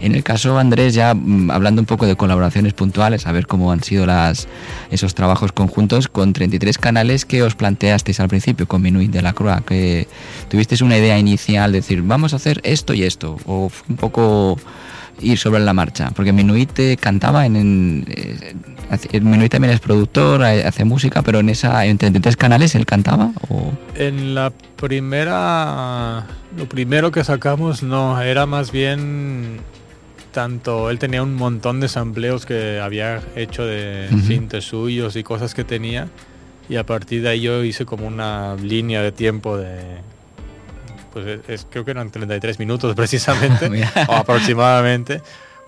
En el caso, Andrés, ya mm, hablando un poco de colaboraciones puntuales, a ver cómo han sido las, esos trabajos conjuntos, con 33 canales que os planteasteis al principio con Minuit de la Croix, que tuvisteis una idea inicial de decir, vamos a hacer esto y esto, o un poco ir sobre la marcha, porque Minuit cantaba en, en, eh, Minuit también es productor, hace música, pero en esa en 33 canales él cantaba o en la primera lo primero que sacamos no, era más bien tanto él tenía un montón de sampleos que había hecho de uh suyos y cosas que tenía y a partir de ahí yo hice como una línea de tiempo de pues es, creo que eran 33 minutos precisamente o aproximadamente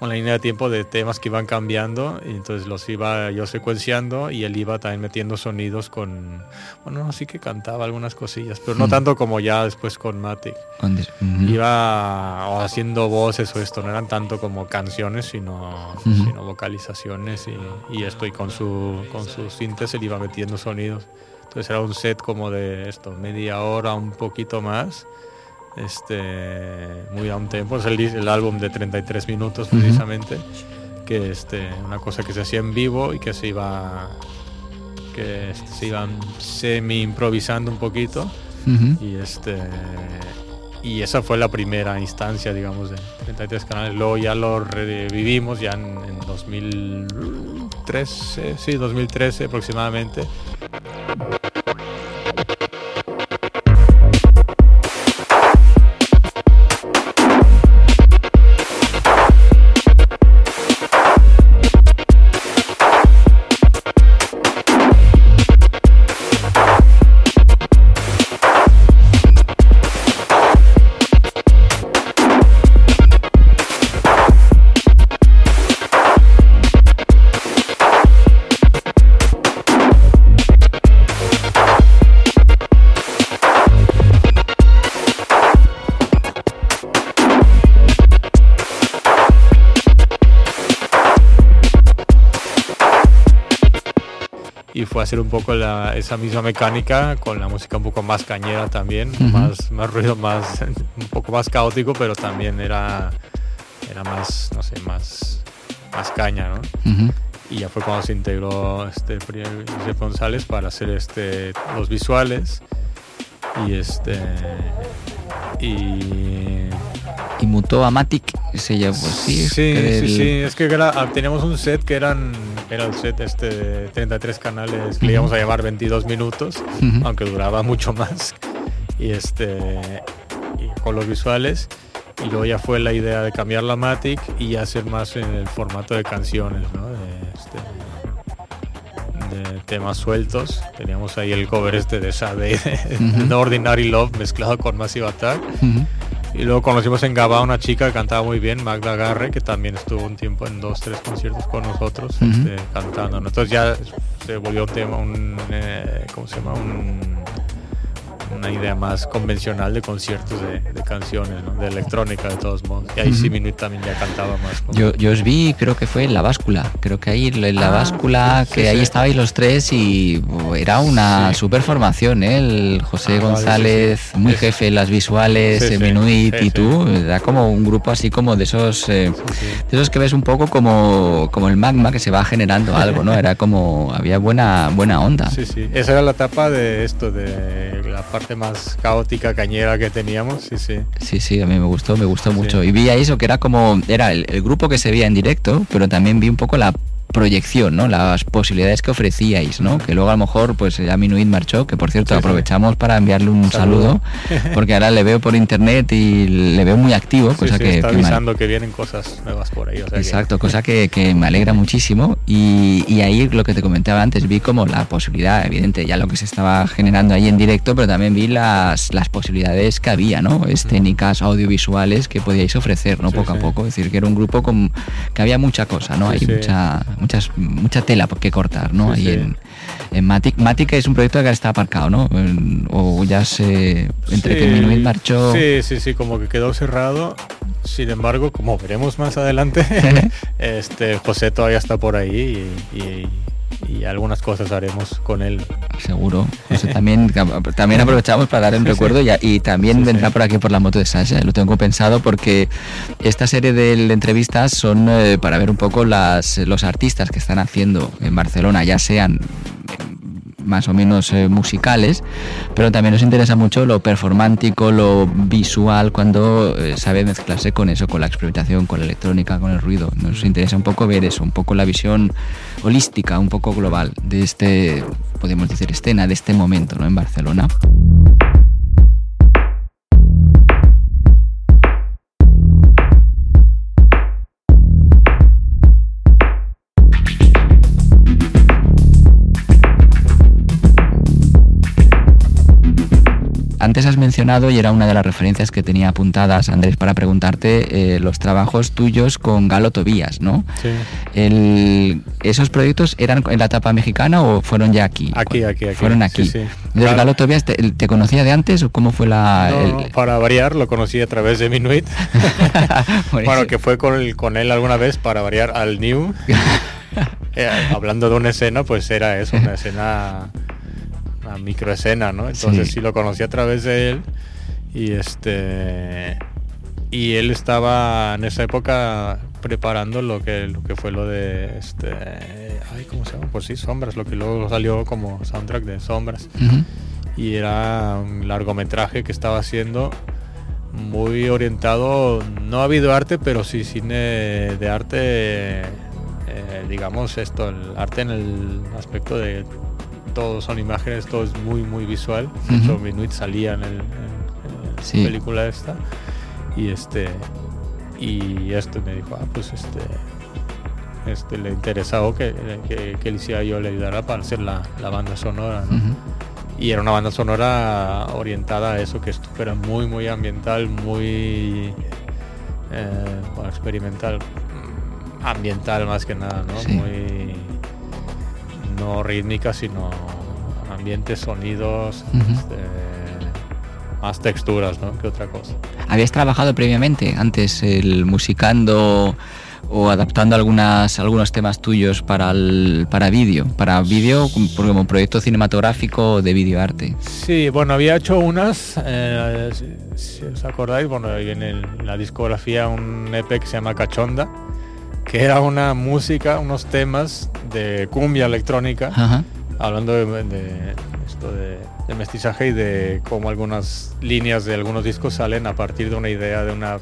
una línea de tiempo de temas que iban cambiando y entonces los iba yo secuenciando y él iba también metiendo sonidos con bueno así que cantaba algunas cosillas pero no hmm. tanto como ya después con Matic iba haciendo voces o esto no eran tanto como canciones sino, sino vocalizaciones y, y, esto y con su con sus sintes él iba metiendo sonidos. Entonces era un set como de esto media hora un poquito más este, muy a un tempo. Es el, álbum de 33 minutos precisamente, que este, una cosa que se hacía en vivo y que se iba que este, se iban semi improvisando un poquito. Y este y esa fue la primera instancia digamos de 33 canales. Luego ya lo revivimos ya en, en 2013 sí 2013 aproximadamente hacer un poco esa misma mecánica con la música un poco más cañera también, más, más ruido, más, un poco más caótico, pero también era, era más, no sé, más, más caña, ¿no? Y ya fue cuando se integró este José González para hacer este, los visuales y este y y mutó a Matic se pues sí sí, sí, es que era, teníamos un set que eran era el set este de 33 canales que le íbamos a llamar 22 minutos aunque duraba mucho más y este y con los visuales y luego ya fue la idea de cambiar la Matic y hacer más en el formato de canciones ¿no? Este, de temas sueltos. Teníamos ahí el cover este de Sade, de Ordinary Love mezclado con Massive Attack. Y luego conocimos en Gaba una chica que cantaba muy bien, Magda Garre, que también estuvo un tiempo en dos, tres conciertos con nosotros este, cantando. Entonces ya se volvió un tema, un, eh, ¿cómo se llama? Un una idea más convencional de conciertos de, canciones, de electrónica de todos modos. Y ahí sí Minuit también ya cantaba más. Yo, yo, os vi, creo que fue en La Báscula, creo que ahí en La ah, Báscula, que ahí estabais los tres y era una super formación, ¿eh? El José ah, González, muy jefe en las visuales, Minuit y tú, era como un grupo así como de esos, eh, de esos que ves un poco como, como el magma que se va generando algo, ¿no? Era como, había buena, buena onda. Sí, sí, esa era la etapa de esto, de la parte más caótica, cañera que teníamos, sí, sí. Sí, sí, a mí me gustó, me gustó mucho. Y vi a eso que era como, era el, grupo que se veía en directo, pero también vi un poco la proyección, ¿no? Las posibilidades que ofrecíais, ¿no? Que luego a lo mejor, pues ya Minuit marchó, que por cierto aprovechamos para enviarle un saludo. porque ahora le veo por internet y le veo muy activo, cosa que... Está avisando que, vienen cosas nuevas por ahí. Exacto, cosa que, me alegra muchísimo. Y, y, ahí lo que te comentaba antes, vi como la posibilidad, evidente, ya lo que se estaba generando ahí en directo, pero también vi las, las posibilidades que había, ¿no? Escénicas, audiovisuales que podíais ofrecer, ¿no? poco a poco. Es decir, que era un grupo con, que había mucha cosa, ¿no? Hay mucha, muchas, mucha tela que cortar, ¿no? Ahí en, en Matic. Matic es un proyecto que está aparcado, ¿no? O ya se... entre que Minuit marchó... Sí, sí, sí, como que quedó cerrado. Sin embargo, como veremos más adelante, este José todavía está por ahí y y algunas cosas haremos con él. Seguro. también, también aprovechamos para dar un recuerdo y, y también vendrá por aquí por la moto de Sasha. Lo tengo pensado porque esta serie de entrevistas son eh, para ver un poco las, los artistas que están haciendo en Barcelona, ya sean más o menos eh, musicales, pero también nos interesa mucho lo performántico, lo visual, cuando eh, sabe mezclarse con eso, con la experimentación, con la electrónica, con el ruido. Nos interesa un poco ver eso, un poco la visión holística, un poco global de este, podemos decir, escena, de este momento ¿no? en Barcelona. Antes has mencionado, y era una de las referencias que tenía apuntadas, Andrés, para preguntarte, eh, los trabajos tuyos con Galo Tobías, ¿no? Sí. ¿Esos proyectos eran en la etapa mexicana o fueron ya aquí? Aquí, aquí, aquí. Fueron aquí. Sí, Entonces, Galo Tobías, te, conocía de antes o cómo fue la...? No, para variar, lo conocí a través de Minuit. bueno, que fue con, con él alguna vez para variar al New. Eh, hablando de una escena, pues era eso, una escena una microescena, ¿no? Entonces sí. lo conocí a través de él y este y él estaba en esa época preparando lo que lo que fue lo de este ay cómo se llama pues sí sombras lo que luego salió como soundtrack de sombras y era un largometraje que estaba haciendo muy orientado no ha habido arte pero sí cine de arte eh, digamos esto el arte en el aspecto de todo son imágenes, todo es muy, muy visual. De hecho, Minuit salía en, el, la película esta. Y este y esto me dijo, ah, pues este, este le interesaba que, que, que le hiciera yo le ayudara para hacer la, la banda sonora. Y era una banda sonora orientada a eso, que era muy, muy ambiental, muy eh, experimental, ambiental más que nada, ¿no? Muy no rítmica, sino ambientes, sonidos, este, más texturas ¿no? que otra cosa. ¿Habías trabajado previamente, antes, el musicando o adaptando algunas, algunos temas tuyos para, el, para vídeo? Para vídeo como proyecto cinematográfico de videoarte. Sí, bueno, había hecho unas, eh, si, os acordáis, bueno, en, en la discografía un EP que se llama Cachonda que era una música, unos temas de cumbia electrónica, hablando de, esto de, mestizaje y de cómo algunas líneas de algunos discos salen a partir de una idea de una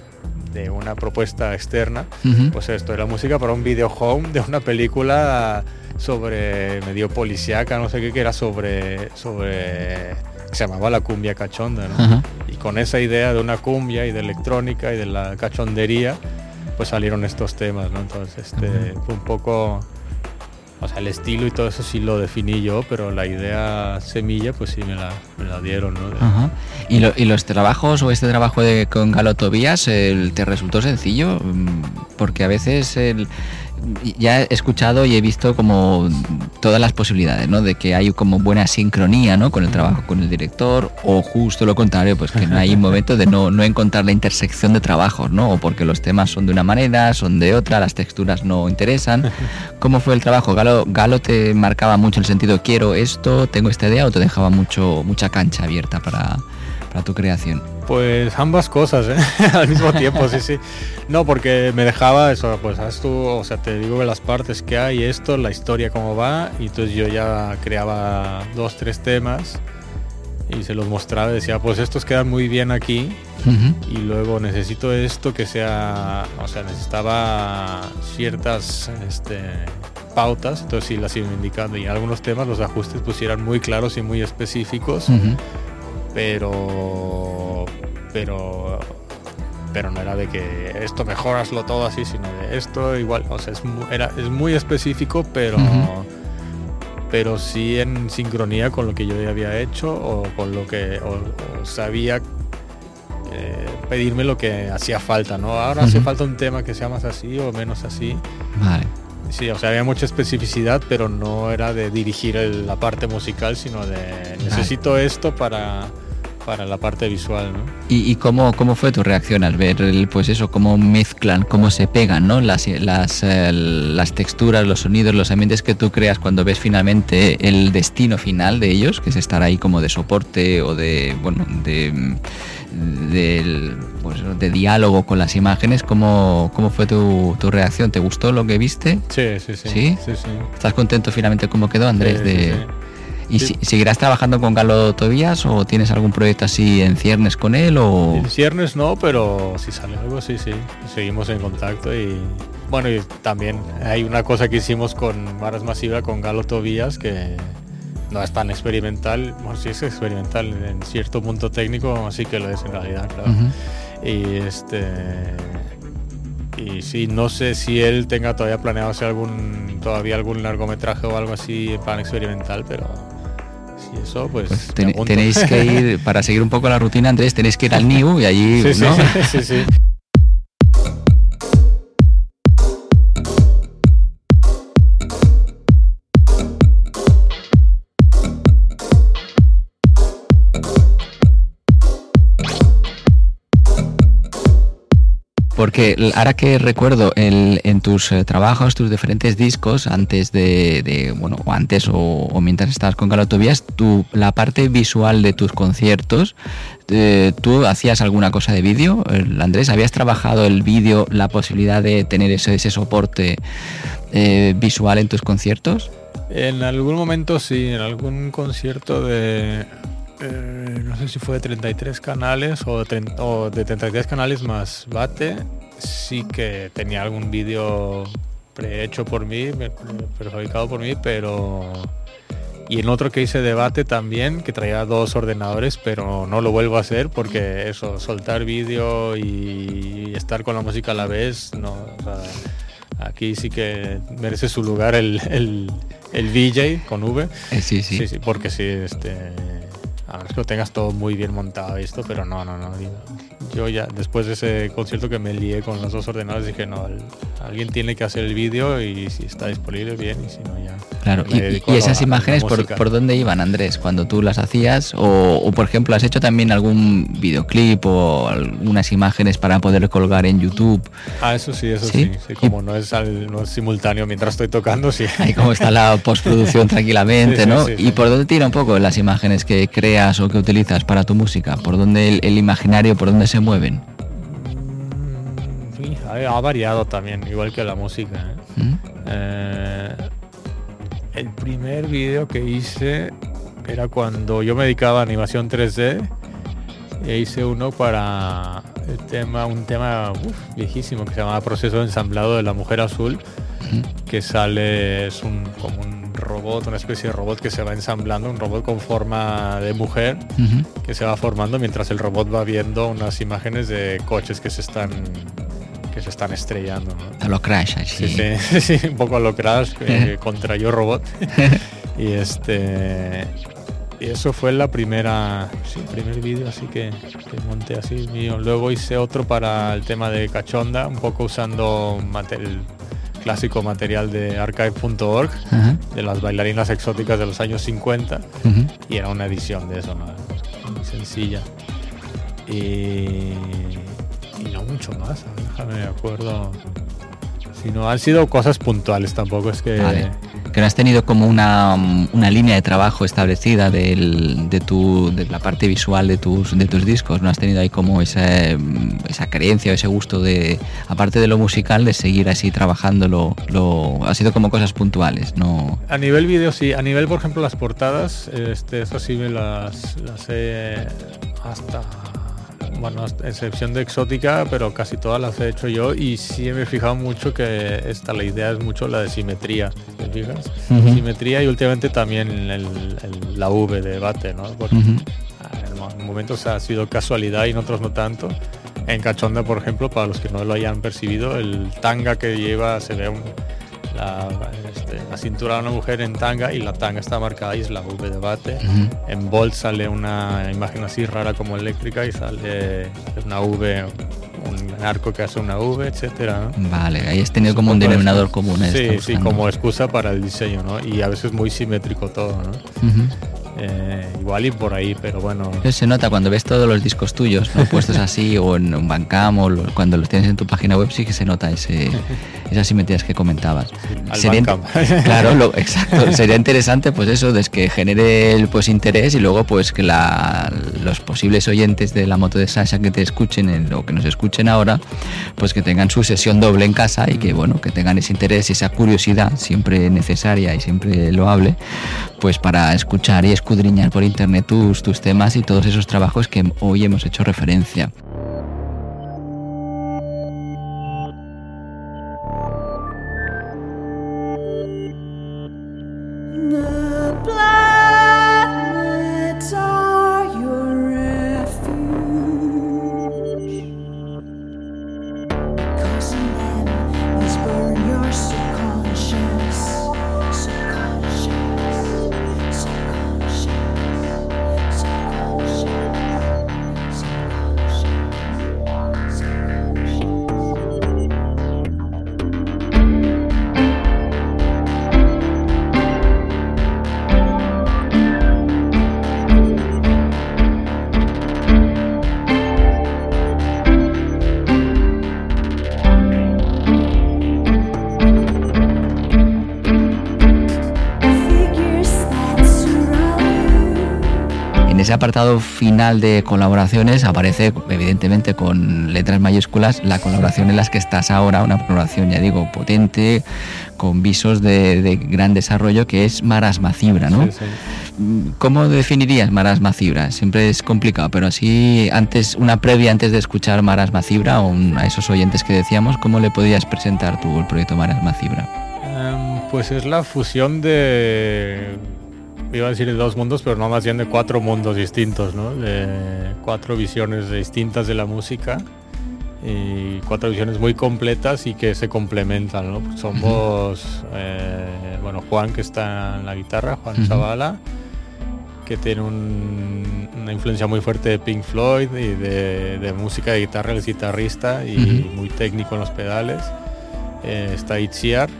de una propuesta externa. Pues esto era música para un video home de una película sobre medio policíaca, no sé qué, que era sobre sobre se llamaba la cumbia cachonda, Y con esa idea de una cumbia y de electrónica y de la cachondería, pues salieron estos temas, ¿no? Entonces este, fue un poco, o sea, el estilo y todo eso sí lo definí yo, pero la idea semilla pues sí me la, me la dieron, ¿no? ¿Y, ¿Y, los trabajos o este trabajo de, con Galo Tobías te resultó sencillo? Mm, porque a veces el ya he escuchado y he visto como todas las posibilidades, ¿no? De que hay como buena sincronía, ¿no? Con el trabajo con el director o justo lo contrario, pues que no hay un momento de no, no encontrar la intersección de trabajos, ¿no? O porque los temas son de una manera, son de otra, las texturas no interesan. ¿Cómo fue el trabajo? ¿Galo, Galo te marcaba mucho el sentido quiero esto, tengo esta idea o te dejaba mucho, mucha cancha abierta para, para tu creación? Pues ambas cosas, ¿eh? al mismo tiempo, sí, sí. No, porque me dejaba eso, pues haz tú, o sea, te digo las partes que hay, esto, la historia cómo va, y entonces yo ya creaba dos, tres temas y se los mostraba decía, pues estos quedan muy bien aquí, y luego necesito esto que sea, o sea, necesitaba ciertas, este, pautas, entonces sí las iba indicando y en algunos temas los ajustes pusieran muy claros y muy específicos, pero pero pero no era de que esto mejoraslo todo así, sino de esto igual, o sea, es muy, era, es muy específico, pero pero sí en sincronía con lo que yo ya había hecho o con lo que sabía eh, pedirme lo que hacía falta, ¿no? Ahora hace falta un tema que sea más así o menos así. Vale. Sí, o sea, había mucha especificidad, pero no era de dirigir la parte musical, sino de necesito esto para, para la parte visual, ¿no? ¿Y, cómo, cómo fue tu reacción al ver, el, pues eso, cómo mezclan, cómo se pegan, ¿no? Las, las, eh, las texturas, los sonidos, los ambientes que tú creas cuando ves finalmente el destino final de ellos, que es estar ahí como de soporte o de, bueno, de pues, de diálogo con las imágenes, ¿cómo, cómo fue tu, tu, reacción? ¿Te gustó lo que viste? Sí, sí, sí. ¿Sí? estás contento finalmente cómo quedó, Andrés? de... ¿Y seguirás trabajando con Galo Tobías o tienes algún proyecto así en ciernes con él? O... En ciernes no, pero si sale algo, sí, sí. Seguimos en contacto y bueno, y también hay una cosa que hicimos con Maras Masiva, con Galo Tobías, que no es tan experimental, bueno, sí es experimental en cierto punto técnico, así que lo es en realidad, claro. Y este y sí, no sé si él tenga todavía planeado hacer algún todavía algún largometraje o algo así en plan experimental, pero si eso, pues, pues tenéis que ir para seguir un poco la rutina, Andrés, tenéis que ir al NIU y allí, ¿no? sí, sí. Porque ahora que recuerdo en tus eh, trabajos, tus diferentes discos, antes de, bueno, o antes o, mientras estabas con Galotovías, tu, la parte visual de tus conciertos, eh, ¿tú hacías alguna cosa de vídeo? Andrés, ¿habías trabajado el vídeo, la posibilidad de tener ese, soporte eh, visual en tus conciertos? En algún momento sí, en algún concierto de eh, no sé si fue de 33 canales o de, 33 canales más bate, sí que tenía algún vídeo prehecho por mí, prefabricado por mí, pero... Y en otro que hice debate también, que traía dos ordenadores, pero no lo vuelvo a hacer porque eso, soltar vídeo y estar con la música a la vez, no, aquí sí que merece su lugar el, el, el VJ con V. Eh, sí, sí. Sí, sí, porque sí, este a ver, que lo tengas todo muy bien montado esto, pero no, no, no. Yo ya, después de ese concierto que me lié con los dos ordenadores, dije, no, alguien tiene que hacer el vídeo y si está disponible, bien, y si no, ya. Claro, y, esas imágenes, por, por, dónde iban, Andrés, cuando tú las hacías? O, por ejemplo, ¿has hecho también algún videoclip o algunas imágenes para poder colgar en YouTube? Ah, eso sí, eso sí. como no, es no es simultáneo mientras estoy tocando, sí. Ahí como está la postproducción tranquilamente, ¿no? ¿Y por dónde tira un poco las imágenes que crea o que utilizas para tu música? ¿Por dónde el, imaginario, por dónde se mueven? Mm, ha, variado también, igual que la música. ¿eh? ¿Mm? Eh, el primer video que hice era cuando yo me dedicaba a animación 3D e hice uno para el tema, un tema viejísimo que se llamaba Proceso de ensamblado de la mujer azul, que sale, es un, como un robot, una especie de robot que se va ensamblando, un robot con forma de mujer que se va formando mientras el robot va viendo unas imágenes de coches que se están que se están estrellando. A lo Crash, Sí, sí, sí, un poco a lo Crash eh, contra Yo Robot. y este y eso fue la primera, sí, primer vídeo así que, que, monté así mío. Luego hice otro para el tema de Cachonda, un poco usando material clásico material de archive.org, de las bailarinas exóticas de los años 50, y era una edición de eso, muy sencilla. Y, no mucho más, déjame me acuerdo. Sino han sido cosas puntuales, tampoco es que que no has tenido como una, una línea de trabajo establecida del, de, tu, de la parte visual de tus, de tus discos, no has tenido ahí como esa, esa creencia o ese gusto de, aparte de lo musical, de seguir así trabajándolo, lo, ha sido como cosas puntuales, ¿no? A nivel vídeo sí, a nivel por ejemplo las portadas, este, eso sí me las, las he hasta bueno, excepción de exótica, pero casi todas las he hecho yo y sí me he fijado mucho que esta, la idea es mucho la de simetría, ¿te fijas? Simetría y últimamente también la V de bate, ¿no? Porque en momentos ha sido casualidad y en otros no tanto. En Cachonda, por ejemplo, para los que no lo hayan percibido, el tanga que lleva se ve un, este, la, cintura de una mujer en tanga y la tanga está marcada y es la V de bate. En Bolt sale una imagen así rara como eléctrica y sale una V, un arco que hace una V, etcétera. Vale, ahí has tenido como un denominador común. Sí, sí, como excusa para el diseño, ¿no? Y a veces muy simétrico todo, ¿no? Eh, igual y por ahí, pero bueno. Se nota cuando ves todos los discos tuyos puestos así o en un Bandcamp o cuando los tienes en tu página web, sí que se nota ese, esas simetrías que comentabas. sería, claro, exacto. Sería interesante, pues eso, de que genere el pues interés y luego pues que los posibles oyentes de la moto de Sasha que te escuchen o que nos escuchen ahora, pues que tengan su sesión doble en casa y que bueno, que tengan ese interés y esa curiosidad siempre necesaria y siempre loable, pues para escuchar y escudriñar por internet tus, temas y todos esos trabajos que hoy hemos hecho referencia. Apartado final de colaboraciones aparece evidentemente con letras mayúsculas la colaboración en las que estás ahora, una colaboración ya digo potente, con visos de, gran desarrollo que es Marasma Cibra, ¿no? ¿Cómo definirías Marasma Cibra? Siempre es complicado, pero así antes, una previa antes de escuchar Marasma Cibra o a esos oyentes que decíamos, ¿cómo le podías presentar tú el proyecto Marasma Cibra? Em, pues es la fusión de iba a decir de dos mundos, pero no más bien de cuatro mundos distintos, ¿no? De cuatro visiones distintas de la música y cuatro visiones muy completas y que se complementan, ¿no? Somos, eh, bueno, Juan que está en la guitarra, Juan Zavala, que tiene una influencia muy fuerte de Pink Floyd y de, música de guitarra, es guitarrista y muy técnico en los pedales. Eh, está Itziar,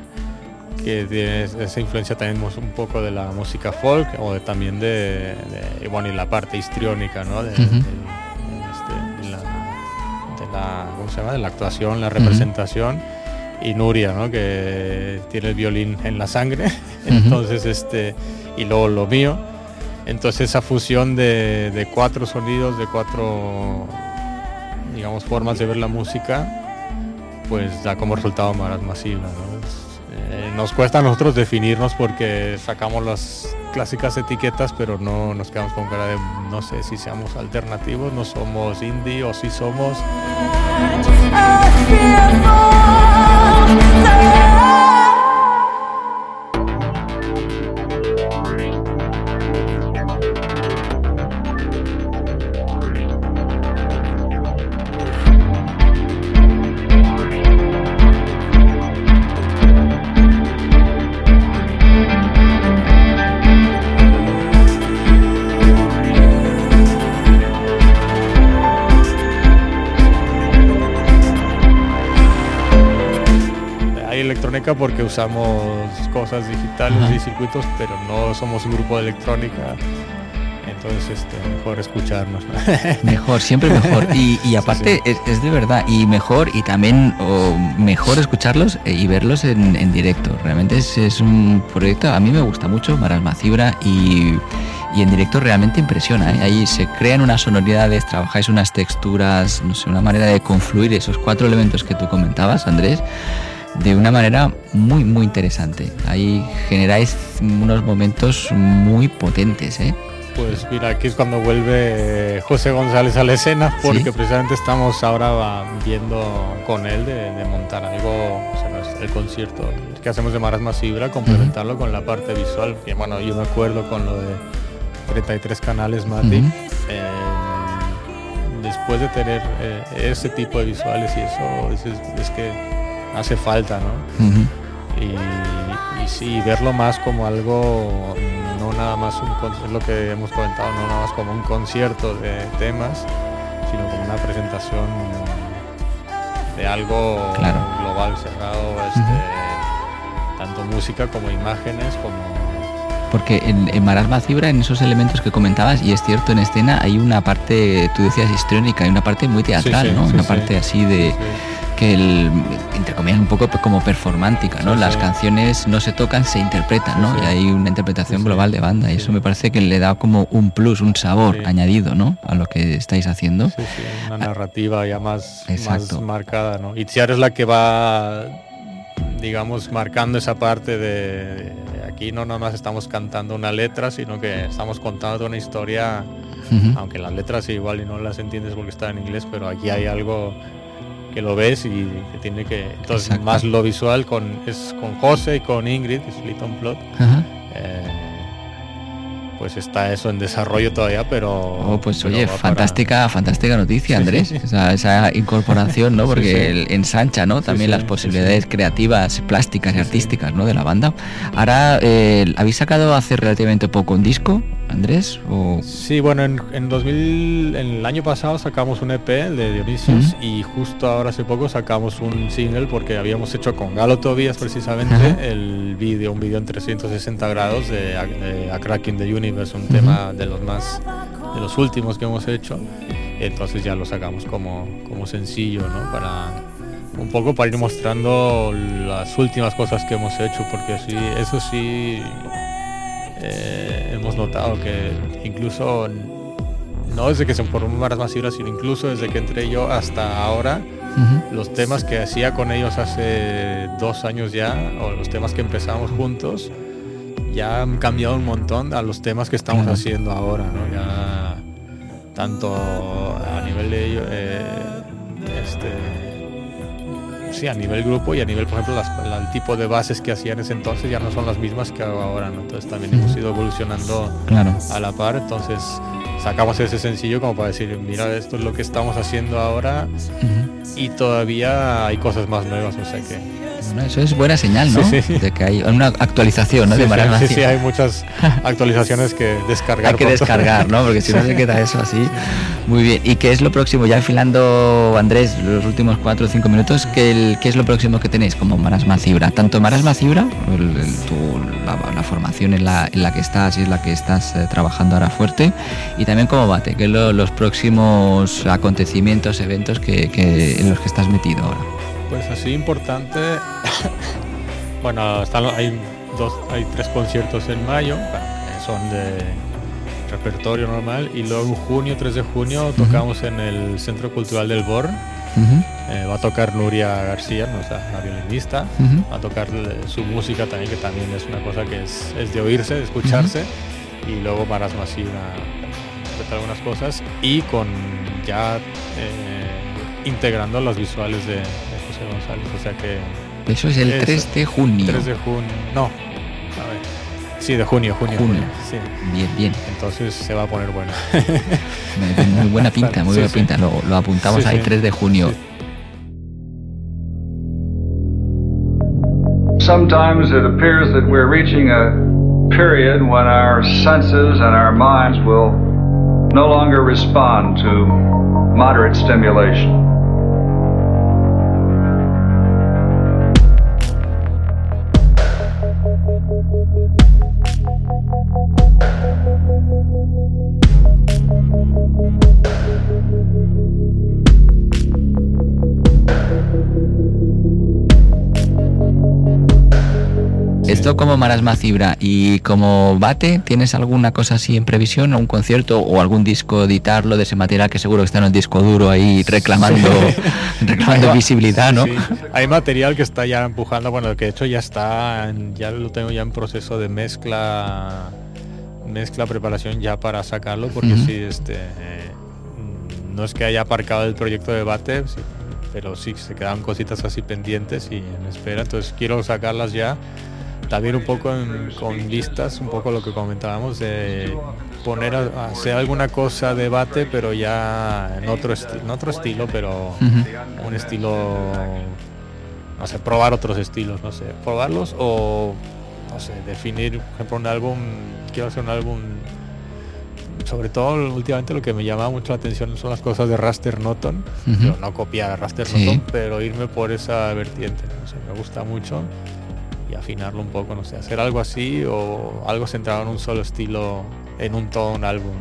que tiene esa influencia también un poco de la música folk o también de, bueno, y la parte histriónica, ¿no? De, este, la, ¿cómo se llama? de la actuación, la representación. Y Nuria, ¿no? Que tiene el violín en la sangre. Entonces, este, y luego lo mío. Entonces esa fusión de, cuatro sonidos, de cuatro, digamos, formas de ver la música, pues da como resultado más masiva, ¿no? Eh, nos cuesta a nosotros definirnos porque sacamos las clásicas etiquetas, pero no nos quedamos con cara de no sé si seamos alternativos, no somos indie o si somos. Porque usamos cosas digitales y circuitos, pero no somos un grupo de electrónica. Entonces, este, mejor escucharnos. Mejor, siempre mejor. Y, aparte, es, de verdad, y mejor, y también mejor escucharlos e, y verlos en, directo. Realmente es, un proyecto, a mí me gusta mucho, Marasma Cibra, y, y en directo realmente impresiona. ¿eh? Ahí se crean unas sonoridades, trabajáis unas texturas, no sé, una manera de confluir esos cuatro elementos que tú comentabas, Andrés de una manera muy, muy interesante. Ahí generáis unos momentos muy potentes, ¿eh? Pues mira, aquí es cuando vuelve José González a la escena, porque precisamente estamos ahora viendo con él de, montar algo, o sea, el concierto que hacemos de Marasma Fibra, complementarlo con la parte visual. Que bueno, yo me acuerdo con lo de 33 canales Mati. Eh, después de tener eh, ese tipo de visuales y eso, es, que hace falta, ¿no? y, y sí, verlo más como algo no nada más un es lo que hemos comentado, no nada más como un concierto de temas, sino como una presentación de algo global, cerrado, este, tanto música como imágenes, como porque en, en Marasma Cibra, en esos elementos que comentabas, y es cierto, en escena hay una parte, tú decías histriónica, hay una parte muy teatral, ¿no? una parte así de que el, entre comillas, un poco como performántica, ¿no? Las canciones no se tocan, se interpretan, ¿no? Y hay una interpretación global de banda y eso me parece que le da como un plus, un sabor añadido, ¿no? A lo que estáis haciendo. Sí, sí, una narrativa ya más, más marcada, ¿no? Y Tiar es la que va, digamos, marcando esa parte de, aquí no nada más estamos cantando una letra, sino que estamos contando una historia, aunque las letras igual y no las entiendes porque están en inglés, pero aquí hay algo que lo ves y que tiene que entonces más lo visual con es con José y con Ingrid es Plot eh, pues está eso en desarrollo todavía pero oh, pues oye fantástica fantástica noticia Andrés. Esa, incorporación no porque ensancha no también las posibilidades creativas plásticas y artísticas no de la banda. Ahora eh, habéis sacado hace relativamente poco un disco Andrés? O... Sí, bueno, en, en, 2000, en el año pasado sacamos un EP de Dionisios y justo ahora hace poco sacamos un single porque habíamos hecho con Galo Tobias precisamente el vídeo, un vídeo en 360 grados de, A Cracking the Universe, un tema de los más, de los últimos que hemos hecho. Entonces ya lo sacamos como, como sencillo, ¿no? Para un poco para ir mostrando las últimas cosas que hemos hecho, porque sí, eso sí eh, hemos notado que incluso no desde que se formó Maras Masivas, sino incluso desde que entré yo hasta ahora, los temas que hacía con ellos hace dos años ya, o los temas que empezamos juntos, ya han cambiado un montón a los temas que estamos haciendo ahora, ¿no? Ya tanto a nivel de ellos, eh, este, sí, a nivel grupo y a nivel, por ejemplo, el tipo de bases que hacían en ese entonces ya no son las mismas que ahora, ¿no? Entonces también hemos ido evolucionando a la par, entonces sacamos ese sencillo como para decir, mira, esto es lo que estamos haciendo ahora y todavía hay cosas más nuevas, o sea que eso es buena señal, ¿no? De que hay una actualización, ¿no? de Sí, sí, hay muchas actualizaciones que descargar. hay que descargar, ¿no? Porque si no se queda eso así. Muy bien. ¿Y qué es lo próximo? Ya enfilando, Andrés, los últimos cuatro o cinco minutos, ¿qué, qué es lo próximo que tenéis como Marasma Cibra? Tanto Marasma Cibra, la, formación en la, en la que estás y es la que estás eh, trabajando ahora fuerte, y también como Bate, que es los próximos acontecimientos, eventos que, que, en los que estás metido ahora. Pues así importante, bueno, están, hay, dos, hay tres conciertos en mayo, que son de repertorio normal, y luego en junio, 3 de junio, tocamos en el Centro Cultural del Born. Eh, va a tocar Nuria García, la violinista, va a tocar su música también, que también es una cosa que es, es de oírse, de escucharse, y luego Maras Masí una, algunas cosas, y con ya eh, integrando los visuales de, González. O sea que. Eso es el 3 de junio. 3 de junio. No. A ver. Sí, de junio, junio. junio. Sí. Bien, bien. Entonces se va a poner bueno. muy buena pinta, muy buena pinta. Lo, lo apuntamos ahí 3 de junio. Sometimes it appears that we're reaching a period when our senses and our minds will no longer respond to moderate stimulation. Esto como Marasma Cibra y como Bate, ¿tienes alguna cosa así en previsión? ¿Un concierto o algún disco editarlo de ese material que seguro que está en el disco duro ahí reclamando, reclamando visibilidad, ¿no? Hay material que está ya empujando, bueno, que de hecho ya está, ya lo tengo ya en proceso de mezcla mezcla, preparación ya para sacarlo, porque sí, este, mm, no es que haya aparcado el proyecto de Bate, pero sí se quedan cositas así pendientes y en espera, entonces quiero sacarlas ya. También un poco con vistas, un poco lo que comentábamos, de poner a, hacer alguna cosa de bate, pero ya en otro, en otro estilo, pero un estilo, no sé, probar otros estilos, no sé, probarlos o, no sé, definir, por ejemplo, un álbum, quiero hacer un álbum. Sobre todo últimamente lo que me llama mucho la atención son las cosas de Raster Noton, no copiar Raster Noton, pero irme por esa vertiente, me gusta mucho y afinarlo un poco, no sé, hacer algo así o algo centrado en un solo estilo en un todo un álbum.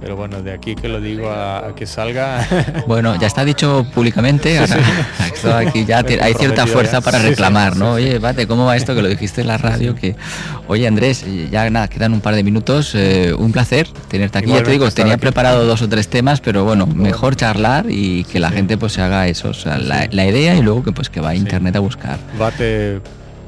Pero bueno, de aquí que lo digo a, que salga. Bueno, ya está dicho públicamente, aquí ya hay cierta fuerza para reclamar, ¿no? Oye, Bate, ¿cómo va esto que lo dijiste en la radio? Que, oye Andrés, ya nada, quedan un par de minutos, eh, un placer tenerte aquí. ya te digo, tenía preparado dos o tres temas, pero bueno, mejor charlar y que la gente pues se haga eso, o sea, la, idea y luego que pues que va a internet a buscar. Bate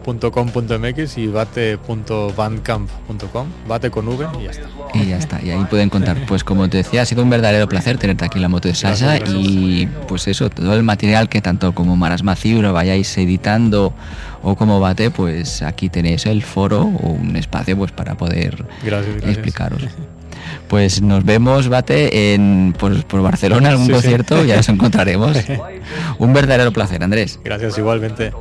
.com.mx y bate.bandcamp.com, bate con V y ya está. Y ya está, y ahí pueden contar. Pues como te decía, ha sido un verdadero placer tenerte aquí en la moto de Sasha y pues eso, todo el material que tanto como Marasma lo vayáis editando o como Bate, pues aquí tenéis el foro o un espacio pues para poder explicaros. Pues nos vemos, Bate, en, por, por Barcelona, algún concierto, ya nos encontraremos. Un verdadero placer, Andrés. Gracias, igualmente.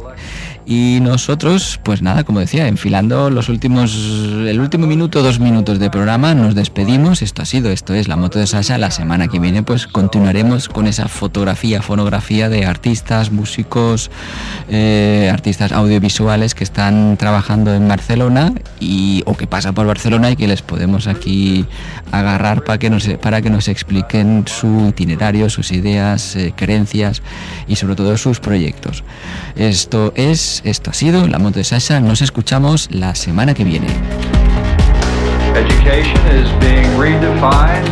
Y nosotros, pues nada, como decía, enfilando los últimos, el último minuto, dos minutos de programa, nos despedimos. Esto ha sido, esto es la moto de Sasha. La semana que viene, pues continuaremos con esa fotografía, fonografía de artistas, músicos, eh, artistas audiovisuales que están trabajando en Barcelona y o que pasan por Barcelona y que les podemos aquí agarrar para que nos, para que nos expliquen su itinerario, sus ideas, eh, creencias y sobre todo sus proyectos. Esto es esto ha sido La Moto de Sasha. Nos escuchamos la semana que viene. Education is being redefined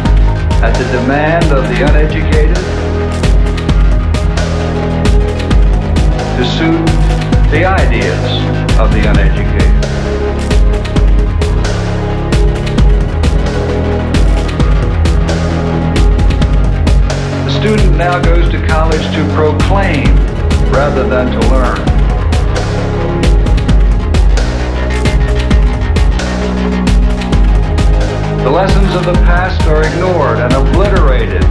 at the demand of the uneducated to suit the ideas of the uneducated. The student now goes to college to proclaim rather than to learn. The lessons of the past are ignored and obliterated.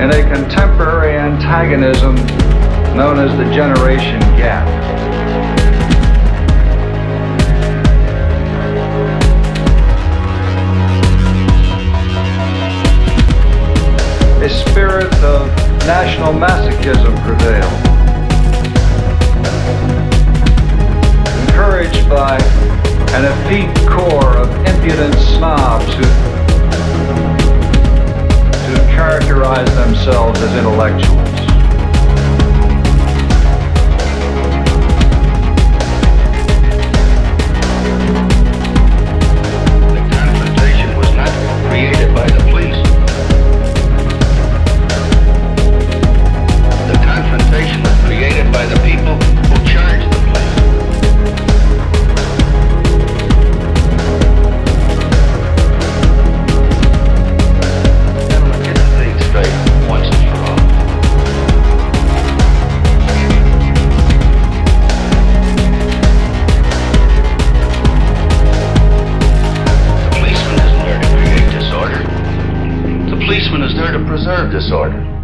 In a contemporary antagonism known as the generation gap. A spirit of national masochism prevailed. Encouraged by an effete core of impudent snobs who, who characterize themselves as intellectuals. nerve disorder.